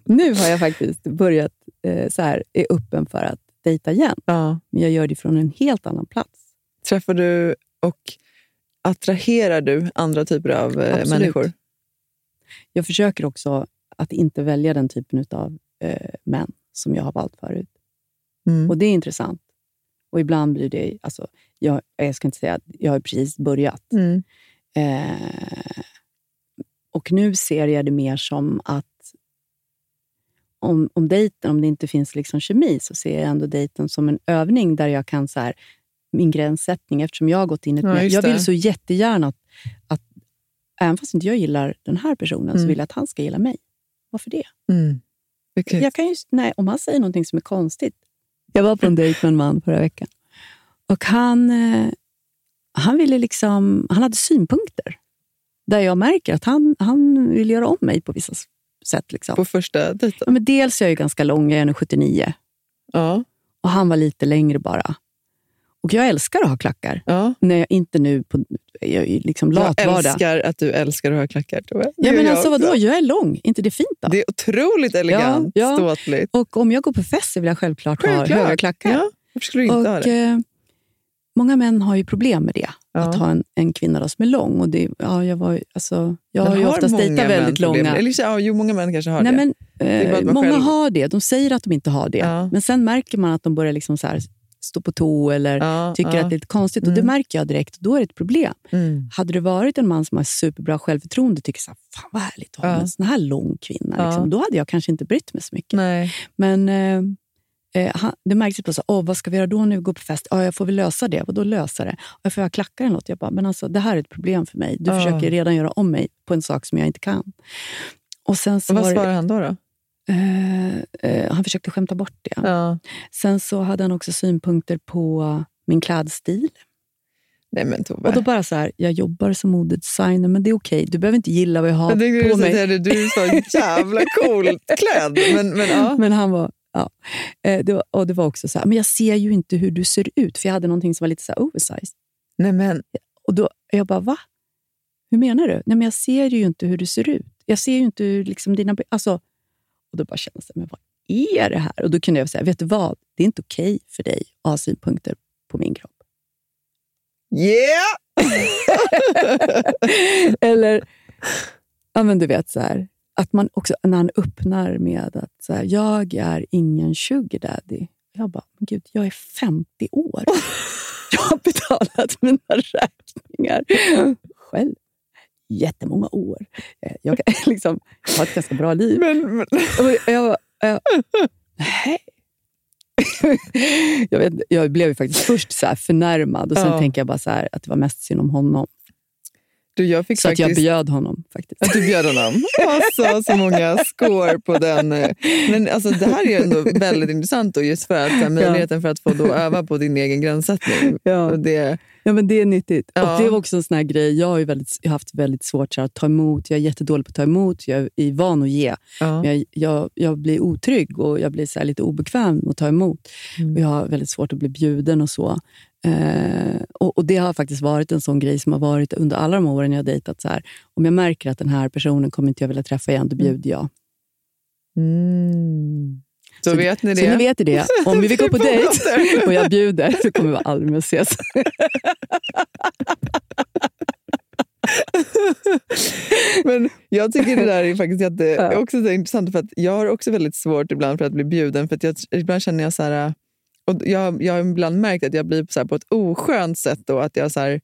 nu har jag faktiskt börjat eh, så här, är öppen för att dejta igen. Ja. Men jag gör det från en helt annan plats. Träffar du och attraherar du andra typer av eh, Absolut. människor? Jag försöker också att inte välja den typen av eh, män som jag har valt förut. Mm. Och det är intressant. Och ibland blir det... Alltså, jag, jag ska inte säga att jag har precis börjat. Mm. Eh, och nu ser jag det mer som att om, om dejten, om det inte finns liksom kemi, så ser jag ändå dejten som en övning där jag kan... så här, min gränssättning, eftersom jag har gått in i ett... Ja, jag vill så jättegärna att, att... Även fast inte jag gillar den här personen, så Mm. vill jag att han ska gilla mig. Varför det? Mm. Jag kan ju, nej, om han säger någonting som är konstigt. Jag var på en dejt med en man förra veckan. Och han, eh, han, ville liksom, han hade synpunkter. Där jag märker att han, han vill göra om mig på vissa sätt. Liksom. På första dejten? Ja, men dels är jag ju ganska lång, jag är nu 79. Ja. Och han var lite längre bara. Och jag älskar att ha klackar. ja. När jag inte nu på jag är liksom Jag latvardag. älskar att du älskar att ha klackar, Tove. Det Ja, men jag alltså vadå? Jag är lång. inte det fint då? Det är otroligt elegant, Ja, ja. ståtligt. Och om jag går på fest så vill jag självklart, Självklart. ha höga klackar. Ja, varför skulle du inte ha och, det? eh, många män har ju problem med det. Ja. Att ha en, en kvinna då som är lång. Och det, ja, jag, var, alltså, jag Men har ju oftast dejtat väldigt långa. Eller, ja, jo, många män kanske har Nej, det. men, eh, man många själv- har det. De säger att de inte har det. Ja. Men sen märker man att de börjar liksom så här stå på tå eller Ja, tycker ja. att det är lite konstigt. Och Det Mm. märker jag direkt. Då är det ett problem. Mm. Hade det varit en man som har superbra självförtroende och tycker så här, fan vad härligt att ha Ja. en sån här lång kvinna. Liksom, då hade jag kanske inte brytt mig så mycket. Nej. Men eh, eh, han, det märktes på så Åh, vad ska vi göra då när vi går på fest? Ja, jag får väl lösa det. Och då lösa det? Jag får jag klackar eller något? Jag bara, men alltså, det här är ett problem för mig. Du försöker redan göra om mig på en sak som jag inte kan. Och sen så Och vad svarar han då? då? Eh, han försökte skämta bort det. Ja. Sen så hade han också synpunkter på min klädstil. Nej men Tove. Och då bara så här, jag jobbar som modedesigner, men det är okej. Du behöver inte gilla vad jag har jag på mig. säga du är så jävla *laughs* coolt klädd. Men, men, ja. Men han var... Ja. Eh, det var, och det var också så här, men jag ser ju inte hur du ser ut. För jag hade någonting som var lite så här oversized. Nej, men, Och då, jag bara, va? Hur menar du? Nej, men jag ser ju inte hur du ser ut. Jag ser ju inte hur liksom dina... Alltså, och då bara kändes det, men vad är det här? Och då kunde jag säga, vet du vad? Det är inte okej för dig att ha synpunkter på min kropp. yeah! *laughs* Eller, ja men du vet så här, att man också, när han öppnar med att så här, jag är ingen sugar daddy. Jag bara, men gud, jag är 50 år. Jag har betalat mina räkningar själv. Jättemånga år. Eh, Jag, kan, *laughs* liksom, har ett ganska bra liv. Men, men, Och jag, jag, nej. *laughs* jag, vet, jag blev ju faktiskt först så här förnärmad och sen Ja. tänker jag bara så här, att det var mest synd om honom. Du, jag fick Så att jag faktiskt... bjöd honom faktiskt. Att du bjöd honom. Alltså, så många score på den. eh. Men alltså, det här är ändå väldigt intressant då, just för att här, möjligheten för att få då öva på din egen gränssättning. Ja. Och det, Ja, men det är nyttigt. Ja. Och det var också en sån här grej. Jag har väldigt, jag har haft väldigt svårt så här, att ta emot. Jag är jättedålig på att ta emot. Jag är van att ge. ja. Men jag, jag, jag blir otrygg och jag blir så här lite obekväm att ta emot. Mm. Och jag har väldigt svårt att bli bjuden och så. Eh, och, och Det har faktiskt varit en sån grej som har varit under alla de åren jag har dejtat. Så här, om jag märker att den här personen kommer inte jag vilja träffa igen, då bjuder jag. Mm. Så, Så- vet ni det. Så ni vet ju det. *laughs* Om vi vill gå på dejt och jag bjuder så kommer vi aldrig mer ses. *laughs* Men jag tycker det där är faktiskt jätte, *laughs* Ja. också så intressant. För att jag har också väldigt svårt ibland för att bli bjuden. För jag, ibland känner jag så här... Och jag, jag har ibland märkt att jag blir så på ett oskönt sätt. Då, att jag så här,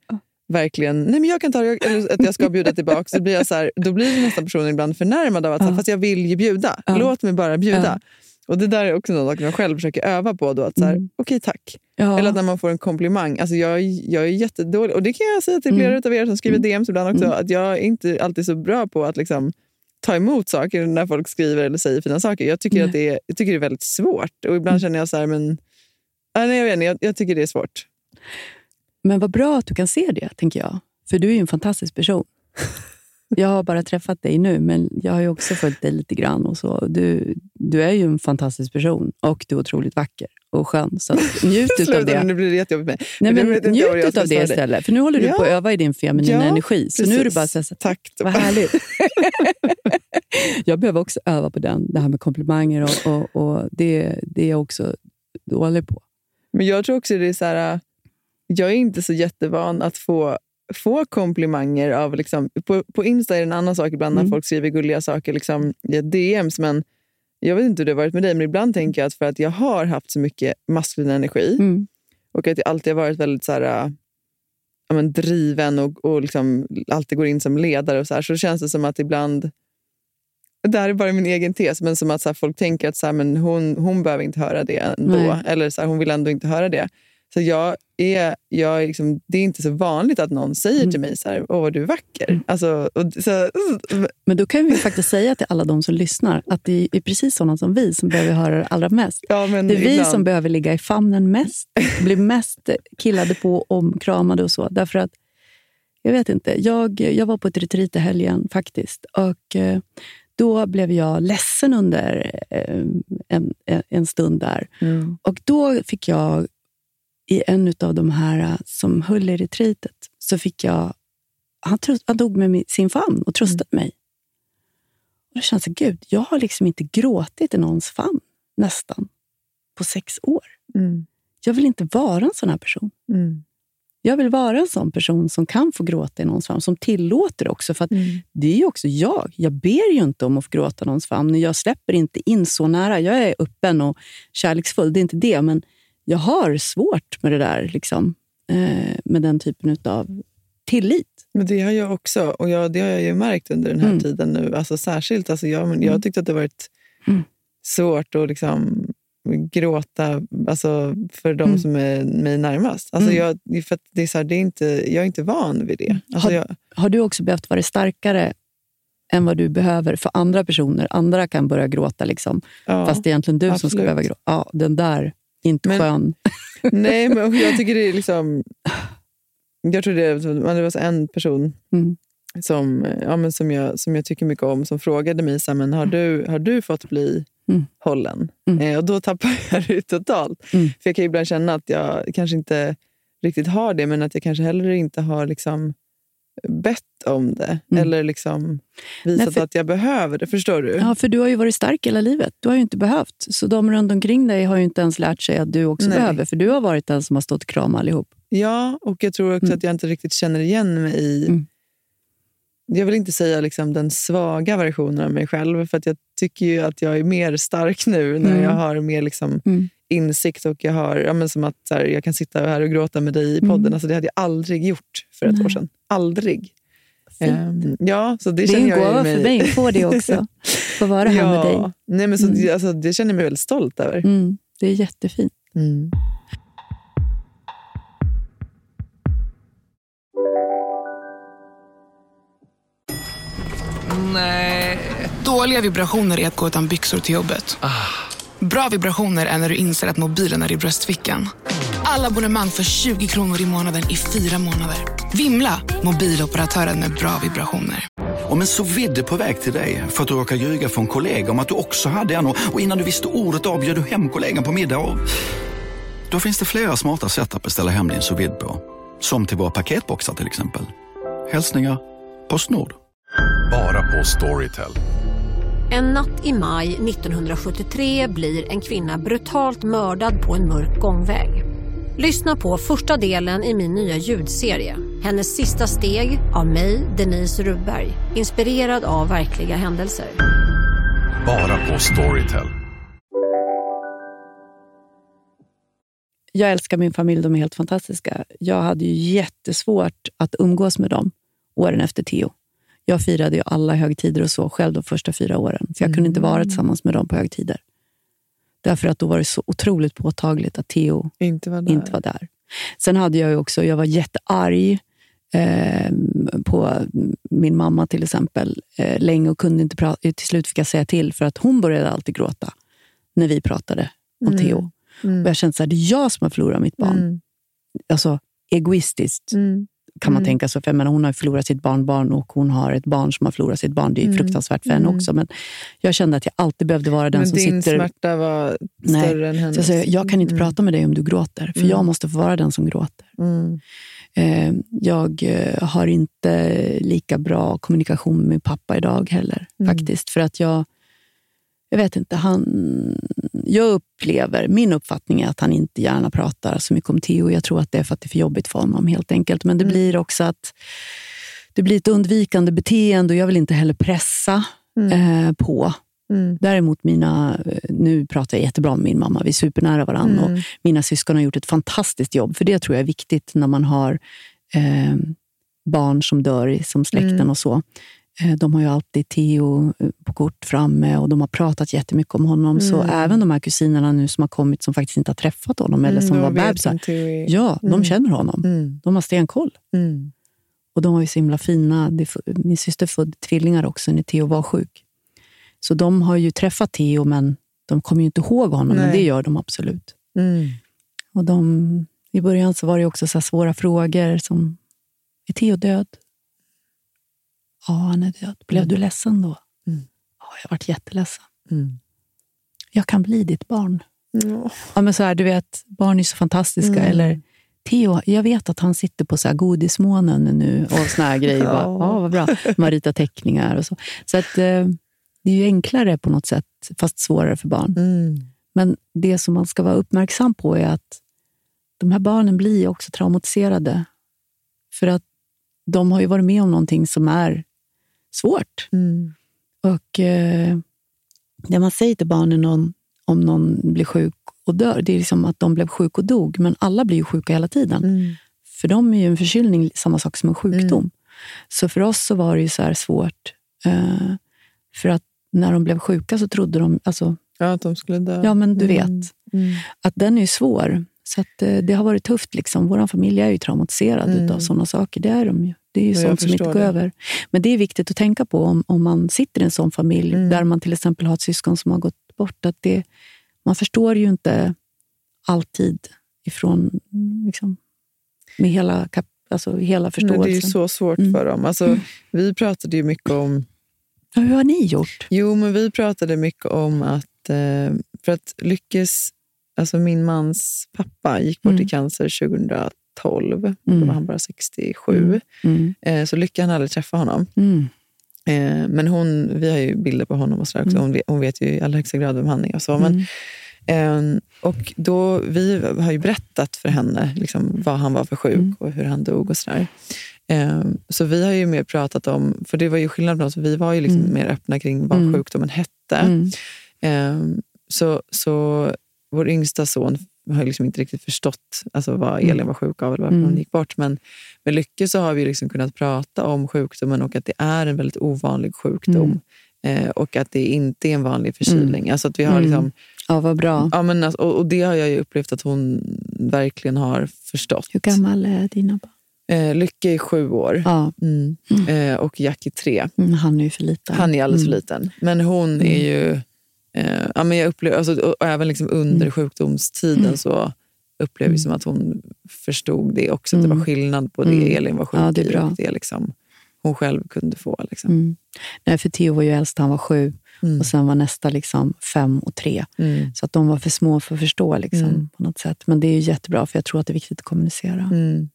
verkligen, nej men jag kan ta det, eller att jag ska bjuda tillbaka. Så blir jag så här, då blir nästan personen ibland förnärmad av att, Ja. fast jag vill ju bjuda. Ja. Låt mig bara bjuda. Och Det där är också något jag själv försöker öva på. Då, att så här, Mm. Okej, tack. Ja. Eller att när man får en komplimang. Alltså jag, jag är jättedålig. Och det kan jag säga till flera Mm. av er som skriver Mm. DMs ibland också. Mm. Att jag är inte alltid så bra på att liksom ta emot saker när folk skriver eller säger fina saker. Jag tycker, att det är, jag tycker det är väldigt svårt. Och ibland Mm. känner jag så här, men... Ja, nej, jag, vet inte, jag, jag tycker det är svårt. Men vad bra att du kan se det, tänker jag. För du är ju en fantastisk person. *laughs* Jag har bara träffat dig nu, men jag har ju också följt dig lite grann. Och så. Du, du är ju en fantastisk person och du är otroligt vacker och skön. Så *laughs* njut av det. nu, blir det jättejobbigt mig. Nej, Men men njut av det istället. För nu håller du Ja. på att öva i din feminina Ja, energi. Så nu är precis. bara att säga så, Tack. vad härligt. *laughs* jag behöver också öva på den, det här med komplimanger och, och, och det, det är jag också dålig på. Men jag tror också det är så här... Jag är inte så jättevan att få, få komplimanger av... Liksom, på, på Insta är det en annan sak ibland när Mm. folk skriver gulliga saker liksom, i ett DMs. Men jag vet inte hur det har varit med dig, men ibland tänker jag att för att jag har haft så mycket maskulin energi Mm. och att jag alltid har varit väldigt så här, äh, ja, men driven och, och liksom alltid går in som ledare och så, här, så känns det som att ibland det här är bara min egen tes, men som att så här, folk tänker att så men hon, hon behöver inte höra det ändå. Nej. Eller så hon vill ändå inte höra det. Så jag är, jag är liksom, det är inte så vanligt att någon säger Mm. till mig så här, åh vad du är vacker. Alltså, och, så, Men då kan vi faktiskt säga till alla de som lyssnar att det är precis sådana som vi som behöver höra det allra mest. ja, men Det är vi ibland- som behöver ligga i famnen mest, bli mest killade på, omkramade och så. Därför att, jag vet inte, jag, jag var på ett retreat i helgen faktiskt. Och eh, då blev jag ledsen under eh, en, en stund där. Mm. Och då fick jag, i en av de här eh, som höll i retreatet, så fick jag... Han, tröst, han mig med sin famn och tröstade mig. Och då kände jag, gud, jag har liksom inte gråtit i någons famn nästan på sex år. Mm. Jag vill inte vara en sån här person. Mm. Jag vill vara en sån person som kan få gråta i någons famn, som tillåter det också. För Mm. det är ju också jag. Jag ber ju inte om att få gråta i någons famn. Jag släpper inte in så nära. Jag är öppen och kärleksfull, det är inte det. Men jag har svårt med det där, liksom, eh, med den typen av tillit. Men det har jag också. Och jag, det har jag ju märkt under den här Mm. tiden nu. Alltså särskilt, alltså jag, jag Mm. tyckte att det varit Mm. svårt att liksom gråta alltså för de Mm. som är mig närmast. Alltså Mm. jag, för att det är så här, det är inte, jag är inte van vid det. Alltså Har- jag, Har du också behövt vara starkare än vad du behöver för andra personer? Andra kan börja gråta, liksom, ja. fast det är egentligen du som ska absolut. behöva gråta. Ja, den där, inte Men- skön. *laughs* Nej, men *laughs* jag tycker det är liksom... Jag tror det, det var en person Mm. som, ja, men som, jag, som jag tycker mycket om som frågade mig så men har, du, har du fått bli Mm. hållen? Mm. Eh, och då tappar *laughs* jag det totalt. Mm. För Jag kan ibland känna att jag kanske inte riktigt har det, men att jag kanske heller inte har liksom bett om det. Mm. Eller liksom visat Nej, för- att jag behöver det. Förstår du? Ja, för du har ju varit stark hela livet. Du har ju inte behövt. Så de runt omkring dig har ju inte ens lärt sig att du också Nej. behöver. För du har varit den som har stått kramat allihop. Ja, och jag tror också Mm. att jag inte riktigt känner igen mig i... Mm. Jag vill inte säga liksom den svaga versionen av mig själv, för att jag tycker ju att jag är mer stark nu när Mm. jag har mer liksom Mm. insikt och jag har ja, men som att här, jag kan sitta här och gråta med dig i podden. Mm. Alltså, det hade jag aldrig gjort för ett Nej. år sedan aldrig. Um, ja, så det, det är en gåva för mig att få det också. *laughs* Få vara här ja. med dig. Nej, men så, mm. alltså, det känner jag mig väldigt stolt över. Mm, det är jättefint. Mm. Nej. Dåliga vibrationer är att gå utan byxor till jobbet. Ah. Bra vibrationer är när du inser att mobilen är i bröstfickan. Alla abonnemang för 20 kronor i månaden i fyra månader. Vimla! Mobiloperatören med bra vibrationer. Om en så vidde på väg till dig för att du råkar ljuga från kollega om att du också hade en och och innan du visste ordet av du hem kollegan på middag och... Då finns det flera smarta sätt att beställa hem din sous på. Som till våra paketboxar till exempel. Hälsningar Postnord. Bara på Storytel. En natt i maj 1973 blir en kvinna brutalt mördad på en mörk gångväg. Lyssna på första delen i min nya ljudserie. Hennes sista steg av mig, Denise Rubberg. Inspirerad av verkliga händelser. Bara på Storytel. Jag älskar min familj, de är helt fantastiska. Jag hade ju jättesvårt att umgås med dem åren efter Theo. Jag firade ju alla högtider och så själv de första fyra åren. För jag kunde inte vara tillsammans med dem på högtider. Därför att då var det så otroligt påtagligt att Theo inte var där. Inte var där. Sen hade jag också, jag var jättearg eh, på min mamma till exempel eh, länge och kunde inte prata. Till slut fick jag säga till för att hon började alltid gråta när vi pratade om Mm. Theo. Mm. Och jag kände att det är jag som har förlorat mitt barn. Mm. Alltså egoistiskt Mm. Kan man Mm. tänka så. För jag menar, hon har förlorat sitt barnbarn och hon har ett barn som har förlorat sitt barn. Det är Mm. fruktansvärt för henne Mm. också. Men jag kände att jag alltid behövde vara den Men som din sitter... smärta var Nej. större än hennes. Jag, säger, jag kan inte Mm. prata med dig om du gråter, för Mm. jag måste få vara den som gråter. Mm. Eh, jag har inte lika bra kommunikation med pappa idag heller, Mm. faktiskt. För att jag, jag vet inte, han, jag upplever, min uppfattning är att han inte gärna pratar så mycket om Theo. Jag tror att det är för att det är för jobbigt för honom helt enkelt. Men det Mm. blir också att det blir ett undvikande beteende och jag vill inte heller pressa eh, på. Mm. Däremot mina, eh, nu pratar jag jättebra med min mamma, vi är supernära varandra Mm. och mina syskon har gjort ett fantastiskt jobb. För det tror jag är viktigt när man har eh, barn som dör som släkten Mm. och så. Eh, de har ju alltid Theo eh, på kort framme och de har pratat jättemycket om honom. Så Mm. även de här kusinerna nu som har kommit som faktiskt inte har träffat honom eller Mm, som de var bebisar. Ja, de Mm. känner honom. Mm. De har stenkoll. Mm. Och de var ju så himla fina. Min syster födde tvillingar också när Theo var sjuk. Så de har ju träffat Theo, men de kommer ju inte ihåg honom. Men Nej. det gör de absolut. Mm. Och de, I början så var det också så svåra frågor som, är Theo död? Ja, han är död. Blev du ledsen då? Mm. Ja, jag varit jätteledsen. Mm. Jag kan bli ditt barn. Ja. Ja, men så här, du vet, barn är så fantastiska. Mm. Eller Theo, jag vet att han sitter på så här godismånen nu och såna här grejer. Bara, Ja. ja, vad bra. Man ritar teckningar och så. Så att, eh, det är ju enklare på något sätt, fast svårare för barn. Mm. Men det som man ska vara uppmärksam på är att de här barnen blir också traumatiserade. För att de har ju varit med om någonting som är svårt. Mm. Och eh, det man säger till barnen om, om någon blir sjuk och dör, det är liksom att de blev sjuk och dog. Men alla blir ju sjuka hela tiden. Mm. För dem är ju en förkylning samma sak som en sjukdom. Så för oss så var det ju så svårt. Eh, för att när de blev sjuka så trodde de, alltså, Ja, att de skulle dö. ja men du Mm. vet, Mm. att den är svår. Så att, eh, det har varit tufft. Liksom. Vår familj är ju traumatiserad Mm. av sådana saker. Det är de ju. Det är ju sånt som inte går det. över. Men det är viktigt att tänka på om, om man sitter i en sån familj Mm. där man till exempel har ett syskon som har gått bort. Att det, man förstår ju inte alltid ifrån liksom, med hela, kap, alltså, hela Nej, förståelsen. det är ju så svårt Mm. för dem. Alltså, vi pratade ju mycket om... Ja, hur har ni gjort? Jo, men vi pratade mycket om att... Eh, för att Lyckes, alltså min mans pappa, gick bort Mm. i cancer 2012. Då Mm. var han bara 67. Mm. Eh, så Lycka hann aldrig träffa honom. Mm. Eh, men hon, vi har ju bilder på honom och sådär också. Mm. Hon, vet, hon vet ju i allra högsta grad vem han är. Och så. Men, Mm. eh, och då, vi har ju berättat för henne liksom, vad han var för sjuk Mm. och hur han dog och sådär. Eh, så vi har ju mer pratat om, för det var ju skillnad på oss, vi var ju liksom Mm. mer öppna kring vad Mm. sjukdomen hette. Mm. Eh, så, så vår yngsta son har ju liksom inte riktigt förstått alltså, vad Mm. Elin var sjuk av eller varför Mm. hon gick bort. Men med Lycke så har vi liksom kunnat prata om sjukdomen och att det är en väldigt ovanlig sjukdom. Eh, och att det inte är en vanlig förkylning. Alltså att vi har Mm. liksom, Ja, vad bra. ja, men alltså, och, och det har jag ju upplevt att hon verkligen har förstått. Hur gammal är dina barn? Eh, Lycke är sju år Ja. mm. Eh, och Jack är tre. Mm, han är ju för liten. Han är alldeles för Mm. liten. Men hon är ju... Eh, ja, men jag upplever, alltså, och, och även liksom under Mm. sjukdomstiden så upplever jag som att hon förstod det också. Att det var Mm. skillnad på det Mm. Elin var sjuk Ja, det är i bra. och det liksom, hon själv kunde få. Liksom. Mm. Nej, för Theo var ju äldst, han var sju. Mm. Och sen var nästa liksom fem och tre. Mm. Så att de var för små för att förstå liksom, Mm. på något sätt. Men det är ju jättebra, för jag tror att det är viktigt att kommunicera. Mm.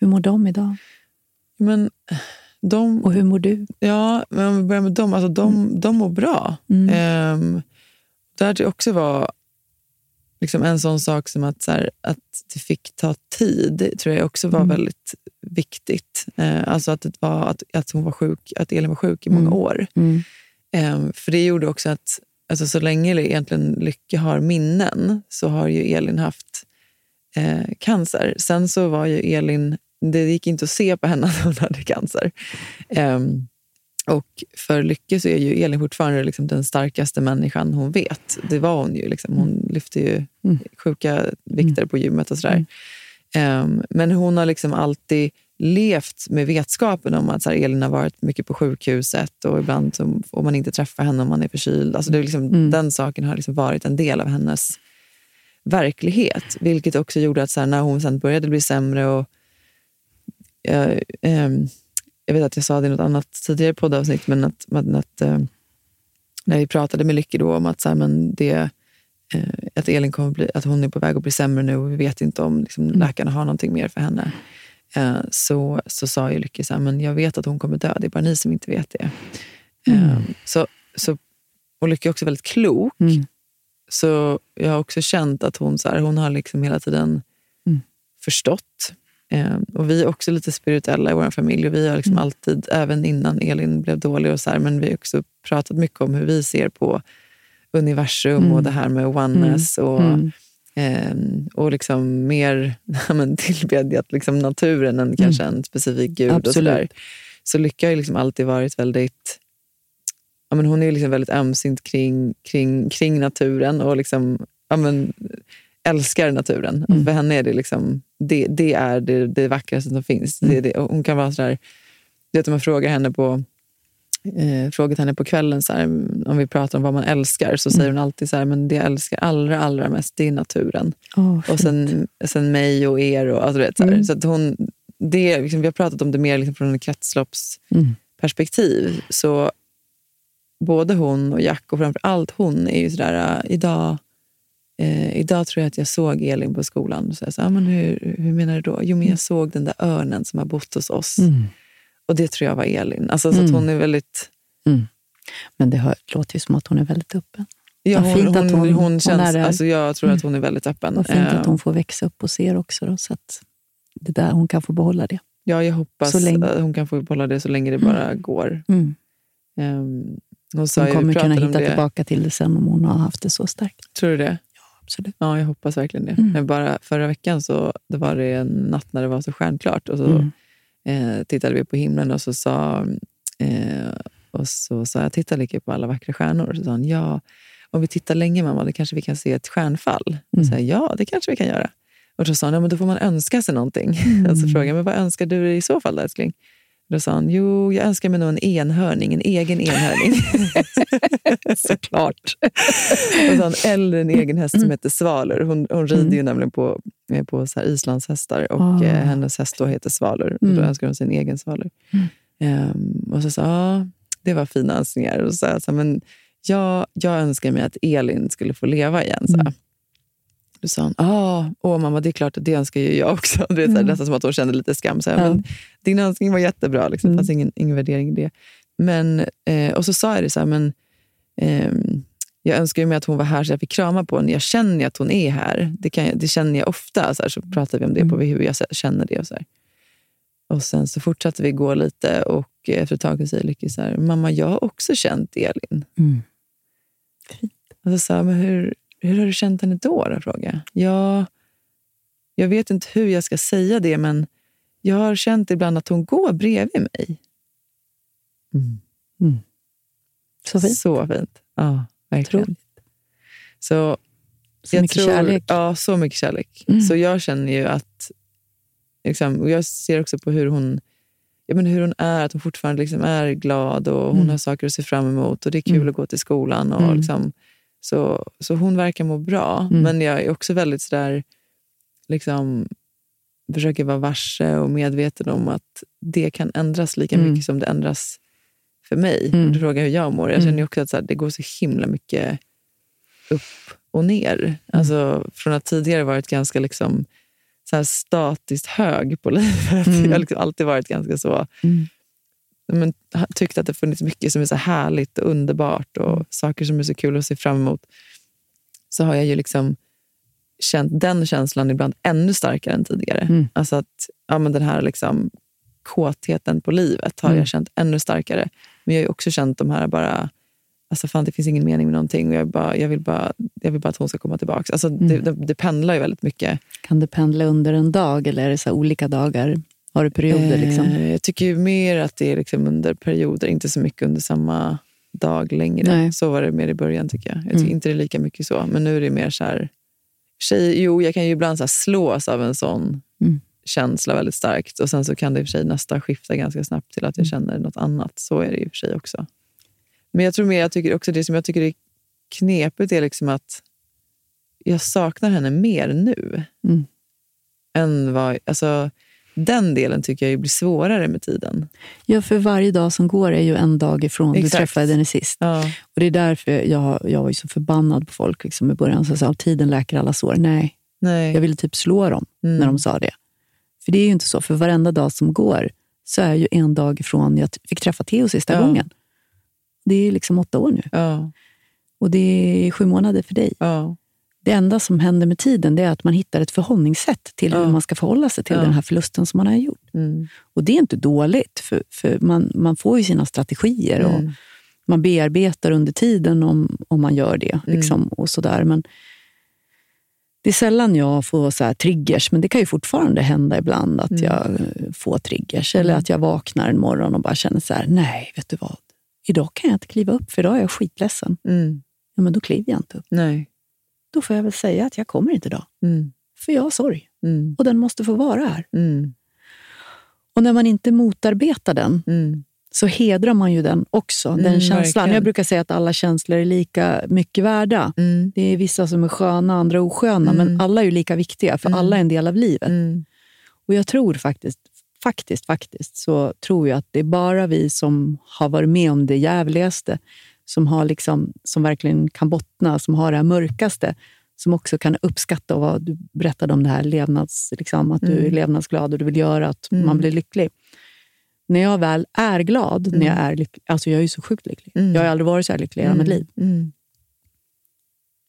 Hur mår de idag? Men de, Och hur mår du? Ja, men om vi börjar med dem. Alltså, de, Mm. de mår bra. Ehm, där det också var liksom en sån sak som att, så här, att det fick ta tid, tror jag också var Mm. väldigt viktigt. Eh, alltså att, det var, att, att, hon var sjuk, att Elin var sjuk i många Mm. år. Mm. Ehm, för det gjorde också att alltså, så länge egentligen Lycke har minnen så har ju Elin haft eh, cancer. Sen så var ju Elin, det gick inte att se på henne att hon hade cancer. Ehm, och för Lycke så är ju Elin fortfarande liksom den starkaste människan hon vet. Det var hon ju. Liksom. Hon lyfte ju Mm. sjuka vikter på gymmet och sådär. Ehm, men hon har liksom alltid levt med vetskapen om att så här, Elin har varit mycket på sjukhuset och ibland så får man inte träffa henne om man är förkyld. Alltså det är liksom, Mm. Den saken har liksom varit en del av hennes verklighet. Vilket också gjorde att så här, när hon sen började bli sämre och jag, ehm, jag vet att jag sa det i något annat tidigare poddavsnitt, men att, men att eh, när vi pratade med Lycke då om att, så här, men det, eh, att Elin kommer bli, att hon är på väg att bli sämre nu och vi vet inte om liksom, läkarna har någonting mer för henne. Eh, så, så sa ju Lycke så här, men jag vet att hon kommer dö, det är bara ni som inte vet det. Eh, så, så, och Lycke är också väldigt klok. Mm. Så jag har också känt att hon, så här, hon har liksom hela tiden Mm. förstått. Eh, och vi är också lite spirituella i vår familj. Och vi har liksom alltid, även innan Elin blev dålig, och så här, men vi har också pratat mycket om hur vi ser på universum Mm. och det här med oneness. Och, Mm. eh, och liksom mer *laughs* men tillbedjat liksom naturen än kanske en specifik gud. Och Absolut. så, där. så Lycka har liksom alltid varit väldigt ja, men hon är liksom väldigt ömsint kring, kring, kring naturen och liksom, ja, men, älskar naturen. Mm. För henne är det liksom, det, det är det, det vackraste som finns. Mm. Det, hon kan vara sådär, du vet om man frågar henne på eh, frågat henne på kvällen, så här, om vi pratar om vad man älskar, så säger hon alltid så här, men det jag älskar allra, allra mest, det är naturen. Åh, och sen, sen mig och er. Och, alltså, vet, så här. Mm. Så hon, det, liksom, vi har pratat om det mer liksom, från en kretsloppsperspektiv. Så både hon och Jack, och framför allt hon, är ju sådär, äh, idag, eh, idag tror jag att jag såg Elin på skolan. Så jag sa, ah, men hur, hur menar du då? Jo, men jag såg den där örnen som har bott hos oss. Mm. Och det tror jag var Elin. Alltså, så att Mm. hon är väldigt... Mm. Men det hör, låter ju som att hon är väldigt öppen. Ja, hon, hon, att hon, hon- hon känns, där. alltså, jag tror att hon är väldigt öppen. Vad fint Eh, att hon får växa upp och ser också. Då, så att det där, hon kan få behålla det. Ja, jag hoppas att hon kan få behålla det så länge det bara går. Mm. Um, hon sa Hon kommer kunna hitta tillbaka till det sen om hon har haft det så starkt. Tror du det? Absolut. Ja, jag hoppas verkligen det. Mm. Men bara förra veckan så det var det en natt när det var så stjärnklart och så Mm. eh, tittade vi på himlen och så sa, eh, och så sa jag, titta lite på alla vackra stjärnor. Och så sa han, ja, om vi tittar länge mamma, då kanske vi kan se ett stjärnfall. Mm. Och så jag, ja, det kanske vi kan göra. Och så sa han, ja, men då får man önska sig någonting. Mm. *laughs* Och så frågade jag, men vad önskar du dig i så fall då, älskling? Då sa han, jo, jag önskar mig nog en enhörning, en egen enhörning. *laughs* Såklart. och så han, eller en egen häst Mm. som heter Svalor. Hon, hon rider ju nämligen på, eh, på så här islandshästar och Ah. eh, hennes häst då heter Svalor. Och då Mm. önskar hon sin egen Svalor. Ehm, och så sa ja, det var fina önskningar. Och så jag, så men ja, jag önskar mig att Elin skulle få leva igen. Så. Mm. Då sa han, ah, åh mamma, det är klart att det önskar ju jag också. *laughs* Det är Mm. Nästan som att hon kände lite skam. Så här, Ja. men, din önskning var jättebra, liksom. det Mm. fanns ingen, ingen värdering i det. Men, eh, och så sa jag det så här, men ehm, jag önskar ju mig att hon var här så jag fick krama på henne. Jag känner ju att hon är här. Det, kan det känner jag ofta. Så, här, så pratar vi om det, på Mm. hur jag känner det. Och, så här. och sen så fortsatte vi gå lite och efter ett tag säger Lykke så här, mamma jag har också känt Elin. Mm. Och så sa jag, men hur, hur har du känt henne då? då frågade jag. Ja, jag vet inte hur jag ska säga det, men jag har känt ibland att hon går bredvid mig. Så fint. Så fint. Ja, verkligen. Otroligt. Så, Så mycket kärlek. Ja, så mycket kärlek. Mm. Så jag känner ju att liksom, och jag ser också på hur hon, jag menar, hur hon är, att hon fortfarande liksom är glad och hon Mm. har saker att se fram emot och det är kul Mm. att gå till skolan. Och Mm. liksom, så, så hon verkar må bra. Mm. Men jag är också väldigt sådär, liksom, försöker vara varse och medveten om att det kan ändras lika Mm. mycket som det ändras för mig. Mm. Du frågar hur jag mår. Jag Mm. känner ju också att här, det går så himla mycket upp och ner. Mm. Alltså, från att tidigare varit ganska liksom, så här statiskt hög på *laughs* livet. Mm. Jag har liksom alltid varit ganska så... Men, tyckt att det funnits mycket som är så härligt och underbart och Mm. saker som är så kul att se fram emot. Så har jag ju liksom känt den känslan ibland ännu starkare än tidigare. Mm. Alltså att ja, men den här liksom, kåtheten på livet har Mm. jag känt ännu starkare. Men jag har ju också känt de här bara, alltså fan det finns ingen mening med någonting och jag, bara, jag, vill, bara, jag vill bara att hon ska komma tillbaka. Alltså det, Mm. det, det pendlar ju väldigt mycket. Kan det pendla under en dag eller är det så olika dagar? Har du perioder? Liksom? Eh, jag tycker ju mer att det är liksom under perioder, inte så mycket under samma dag längre. Nej. Så var det mer i början tycker jag. Jag tycker Mm. inte det är lika mycket så. Men nu är det mer så här... Tjej, jo, jag kan ju ibland så slås av en sån Mm. känsla väldigt starkt. Och sen så kan det i och för sig nästa skifta ganska snabbt till att jag Mm. känner något annat. Så är det i och för sig också. Men jag tror mer, jag tycker också det som jag tycker är knepigt är liksom att jag saknar henne mer nu. Mm. Än vad, alltså, den delen tycker jag blir svårare med tiden. Ja, för varje dag som går är ju en dag ifrån Exakt. du träffade henne sist. Ja. Och Det är därför jag, jag var så förbannad på folk liksom, i början. Så sa tiden läker alla sår. Nej, Nej. jag ville typ slå dem Mm. när de sa det. För det är ju inte så. För varenda dag som går så är ju en dag ifrån jag fick träffa Theo sista Ja. gången. Det är liksom åtta år nu. Ja. Och det är sju månader för dig. Ja. Det enda som händer med tiden är att man hittar ett förhållningssätt till hur man ska förhålla sig till den här förlusten som man har gjort. Mm. Och det är inte dåligt, för, för man, man får ju sina strategier och Mm. man bearbetar under tiden om, om man gör det. Mm. Liksom, och sådär. Men det är sällan jag får så triggers, men det kan ju fortfarande hända ibland att Mm. jag eh, får triggers. Eller att jag vaknar en morgon och bara känner så här, nej, vet du vad? Idag kan jag inte kliva upp, för idag är jag skitledsen. Mm. Ja, men då kliver jag inte upp. Nej. Då får jag väl säga att jag kommer inte idag. Mm. För jag har sorg Mm. och den måste få vara här. Mm. Och när man inte motarbetar den Mm. så hedrar man ju den också. Den Mm, känslan. verkligen. Jag brukar säga att alla känslor är lika mycket värda. Mm. Det är vissa som är sköna, andra osköna, men alla är lika viktiga, för alla är en del av livet. Och jag tror faktiskt, faktiskt, faktiskt, så tror jag att det är bara vi som har varit med om det jävligaste, som, har liksom, som verkligen kan bottna, som har det här mörkaste, som också kan uppskatta vad du berättade om det här levnads, liksom, att du Mm. är levnadsglad och du vill göra att Mm. man blir lycklig. När jag väl är glad, Mm. när jag är lycklig, alltså jag är ju så sjukt lycklig. Mm. Jag har aldrig varit så här lycklig i hela mitt liv. Mm.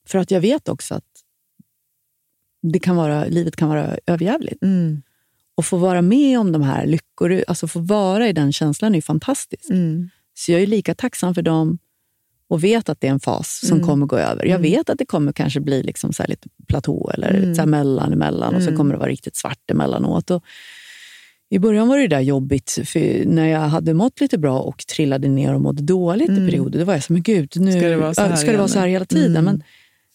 För att jag vet också att det kan vara, livet kan vara överjävligt. Mm. Och få vara med om de här lyckor, alltså få vara i den känslan är ju fantastiskt. Mm. Så jag är lika tacksam för dem och vet att det är en fas som Mm. kommer gå över. Jag Mm. vet att det kommer kanske bli liksom så lite platå eller Mm. så mellan emellan och så Mm. kommer det vara riktigt svart emellanåt. Och I början var det där jobbigt, för när jag hade mått lite bra och trillade ner och mådde dåligt Mm. i perioder, då var jag så men gud, nu Ska det vara så här ska det vara så här hela tiden. Mm. Men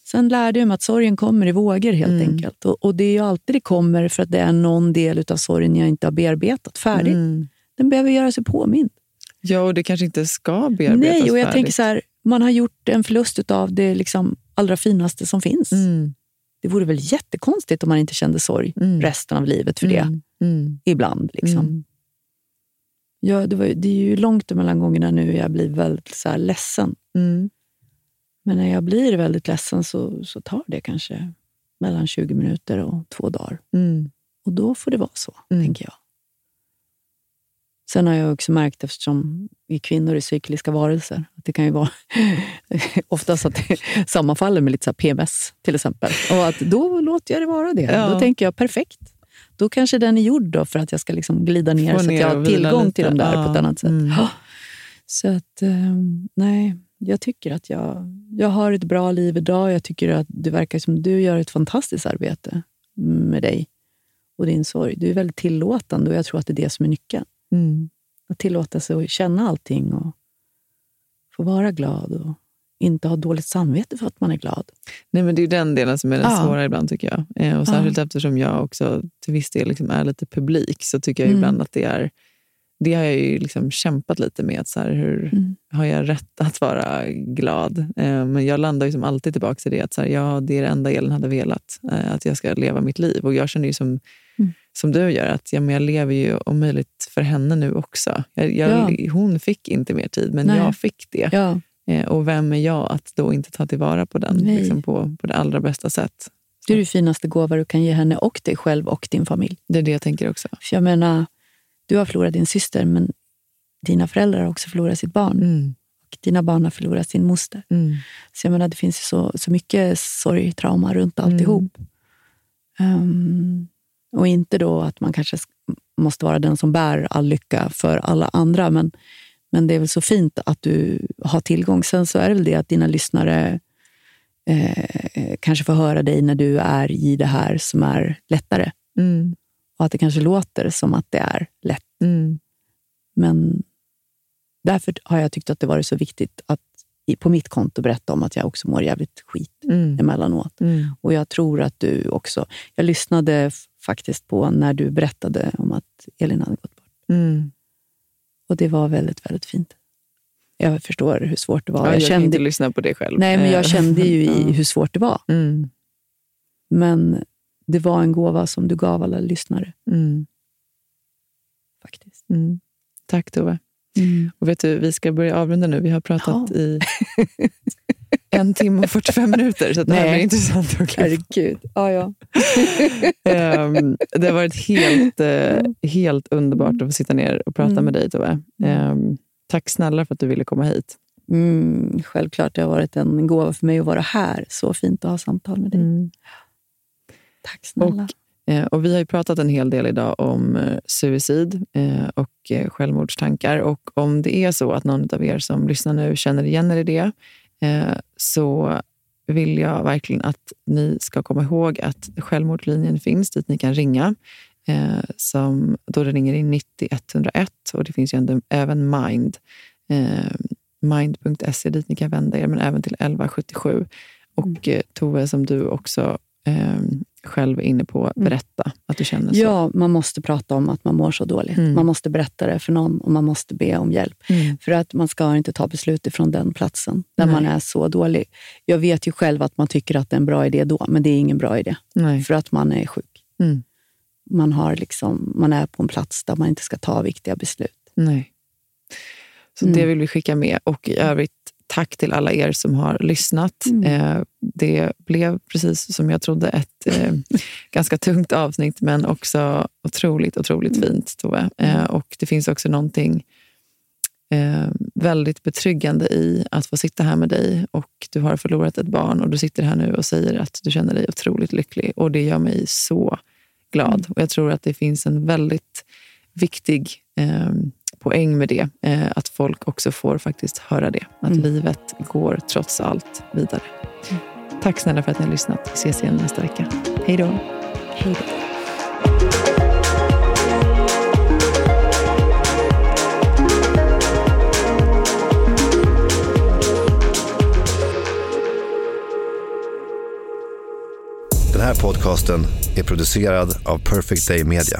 sen lärde jag mig att sorgen kommer i vågor helt Mm. enkelt. Och, och det är ju alltid det kommer för att det är någon del av sorgen jag inte har bearbetat färdigt. Mm. Den behöver göra sig påmind. Ja, och det kanske inte ska bearbetas Nej, och jag färdigt. tänker så här, man har gjort en förlust av det liksom allra finaste som finns. Mm. Det vore väl jättekonstigt om man inte kände sorg Mm. resten av livet för det. Mm. Mm. Ibland. Liksom. Mm. Ja, det, var, det är ju långt mellan gångerna nu jag blir väldigt så här ledsen. Men när jag blir väldigt ledsen så, så tar det kanske mellan 20 minuter och två dagar. Och då får det vara så, tänker jag. Sen har jag också märkt, eftersom vi kvinnor är cykliska varelser, att det kan ju vara *laughs* oftast att det sammanfaller med lite så PMS till exempel. Och att då låter jag det vara det. Ja. Då tänker jag perfekt. Då kanske den är gjord då för att jag ska liksom glida ner Få så att ner jag har tillgång lite. till dem där Ja. på ett annat sätt. Mm. Ja. Så att, eh, nej, jag tycker att jag, jag har ett bra liv idag. Jag tycker att det verkar som du gör ett fantastiskt arbete med dig och din sorg. Du är väldigt tillåtande och jag tror att det är det som är nyckeln. Mm. Att tillåta sig att känna allting och få vara glad och inte ha dåligt samvete för att man är glad. Nej, men det är ju den delen som är den Ja. svåra ibland tycker jag. Eh, och särskilt eftersom jag också till viss del liksom är lite publik så tycker jag Mm. ibland att det är... Det har jag ju liksom kämpat lite med. Så här, hur Mm. Har jag rätt att vara glad? Eh, men jag landar ju som alltid tillbaka till det att så här, ja, det är det enda Elin hade velat. Eh, att jag ska leva mitt liv. Och jag känner ju som, Mm. som du gör att ja, men jag lever ju om möjligt för henne nu också. Jag, jag, Ja. Hon fick inte mer tid, men Nej. jag fick det. Ja. Eh, och vem är jag att då inte ta tillvara på den liksom på, på det allra bästa sätt? Det är det finaste gåva du kan ge henne och dig själv och din familj. Det är det jag tänker också. För jag menar, du har förlorat din syster, men dina föräldrar har också förlorat sitt barn. Mm. Och dina barn har förlorat sin moster. Mm. Så jag menar, det finns ju så, så mycket sorg, trauma runt alltihop. Ehm, och inte då att man kanske sk- måste vara den som bär all lycka för alla andra, men, men det är väl så fint att du har tillgång. Sen så är det väl det att dina lyssnare eh, kanske får höra dig när du är i det här som är lättare. Mm. Och att det kanske låter som att det är lätt. Mm. Men därför har jag tyckt att det varit så viktigt att på mitt konto berätta om att jag också mår jävligt skit Mm. emellanåt. Mm. Och jag tror att du också... Jag lyssnade faktiskt på när du berättade om att Elin hade gått bort. Mm. Och det var väldigt, väldigt fint. Jag förstår hur svårt det var. Ja, jag, kan kände, inte lyssna på det själv. nej, men jag Eh, kände ju i *laughs* hur svårt det var. Mm. Men det var en gåva som du gav alla lyssnare. Mm. Faktiskt. Mm. Tack Tove. Mm. Och vet du, vi ska börja avrunda nu. Vi har pratat i *laughs* en timme och 45 minuter, så det här blir intressant att klippa. Herregud. Ja, ja. *laughs* Ehm, det har varit helt, eh, helt underbart att få sitta ner och prata Mm. med dig Tove. Ehm, tack snälla för att du ville komma hit. Mm, självklart, det har varit en gåva för mig att vara här. Så fint att ha samtal med dig. Mm. Tack snälla. Eh, Och vi har ju pratat en hel del idag om eh, suicid eh, och självmordstankar. Och om det är så att någon av er som lyssnar nu känner igen er i det, så vill jag verkligen att ni ska komma ihåg att självmordslinjen finns dit ni kan ringa. Som, då det ringer in 90 101 och det finns ju även Mind. Mind.se dit ni kan vända er, men även till 1177. Och eh, Tove, som du också eh, själv inne på, berätta att du känner så. Ja, man måste prata om att man mår så dåligt. Mm. Man måste berätta det för någon och man måste be om hjälp. Mm. För att man ska inte ta beslut ifrån den platsen där Nej. man är så dålig. Jag vet ju själv att man tycker att det är en bra idé då, men det är ingen bra idé. Nej. För att man är sjuk. Mm. Man, har liksom, man är på en plats där man inte ska ta viktiga beslut. Nej. Så Mm. det vill vi skicka med. Och i övrigt, tack till alla er som har lyssnat. Mm. Eh, det blev precis som jag trodde ett eh, *laughs* ganska tungt avsnitt, men också otroligt, otroligt Mm. fint, Tove. Eh, och det finns också någonting väldigt betryggande i att få sitta här med dig och du har förlorat ett barn och du sitter här nu och säger att du känner dig otroligt lycklig och det gör mig så glad. Mm. Och jag tror att det finns en väldigt viktig eh, poäng med det. Eh, att folk också får faktiskt höra det. Att Mm. livet går trots allt vidare. Tack snälla för att ni har lyssnat. Vi ses igen nästa vecka. Hej då. Hej då. Den här podcasten är producerad av Perfect Day Media.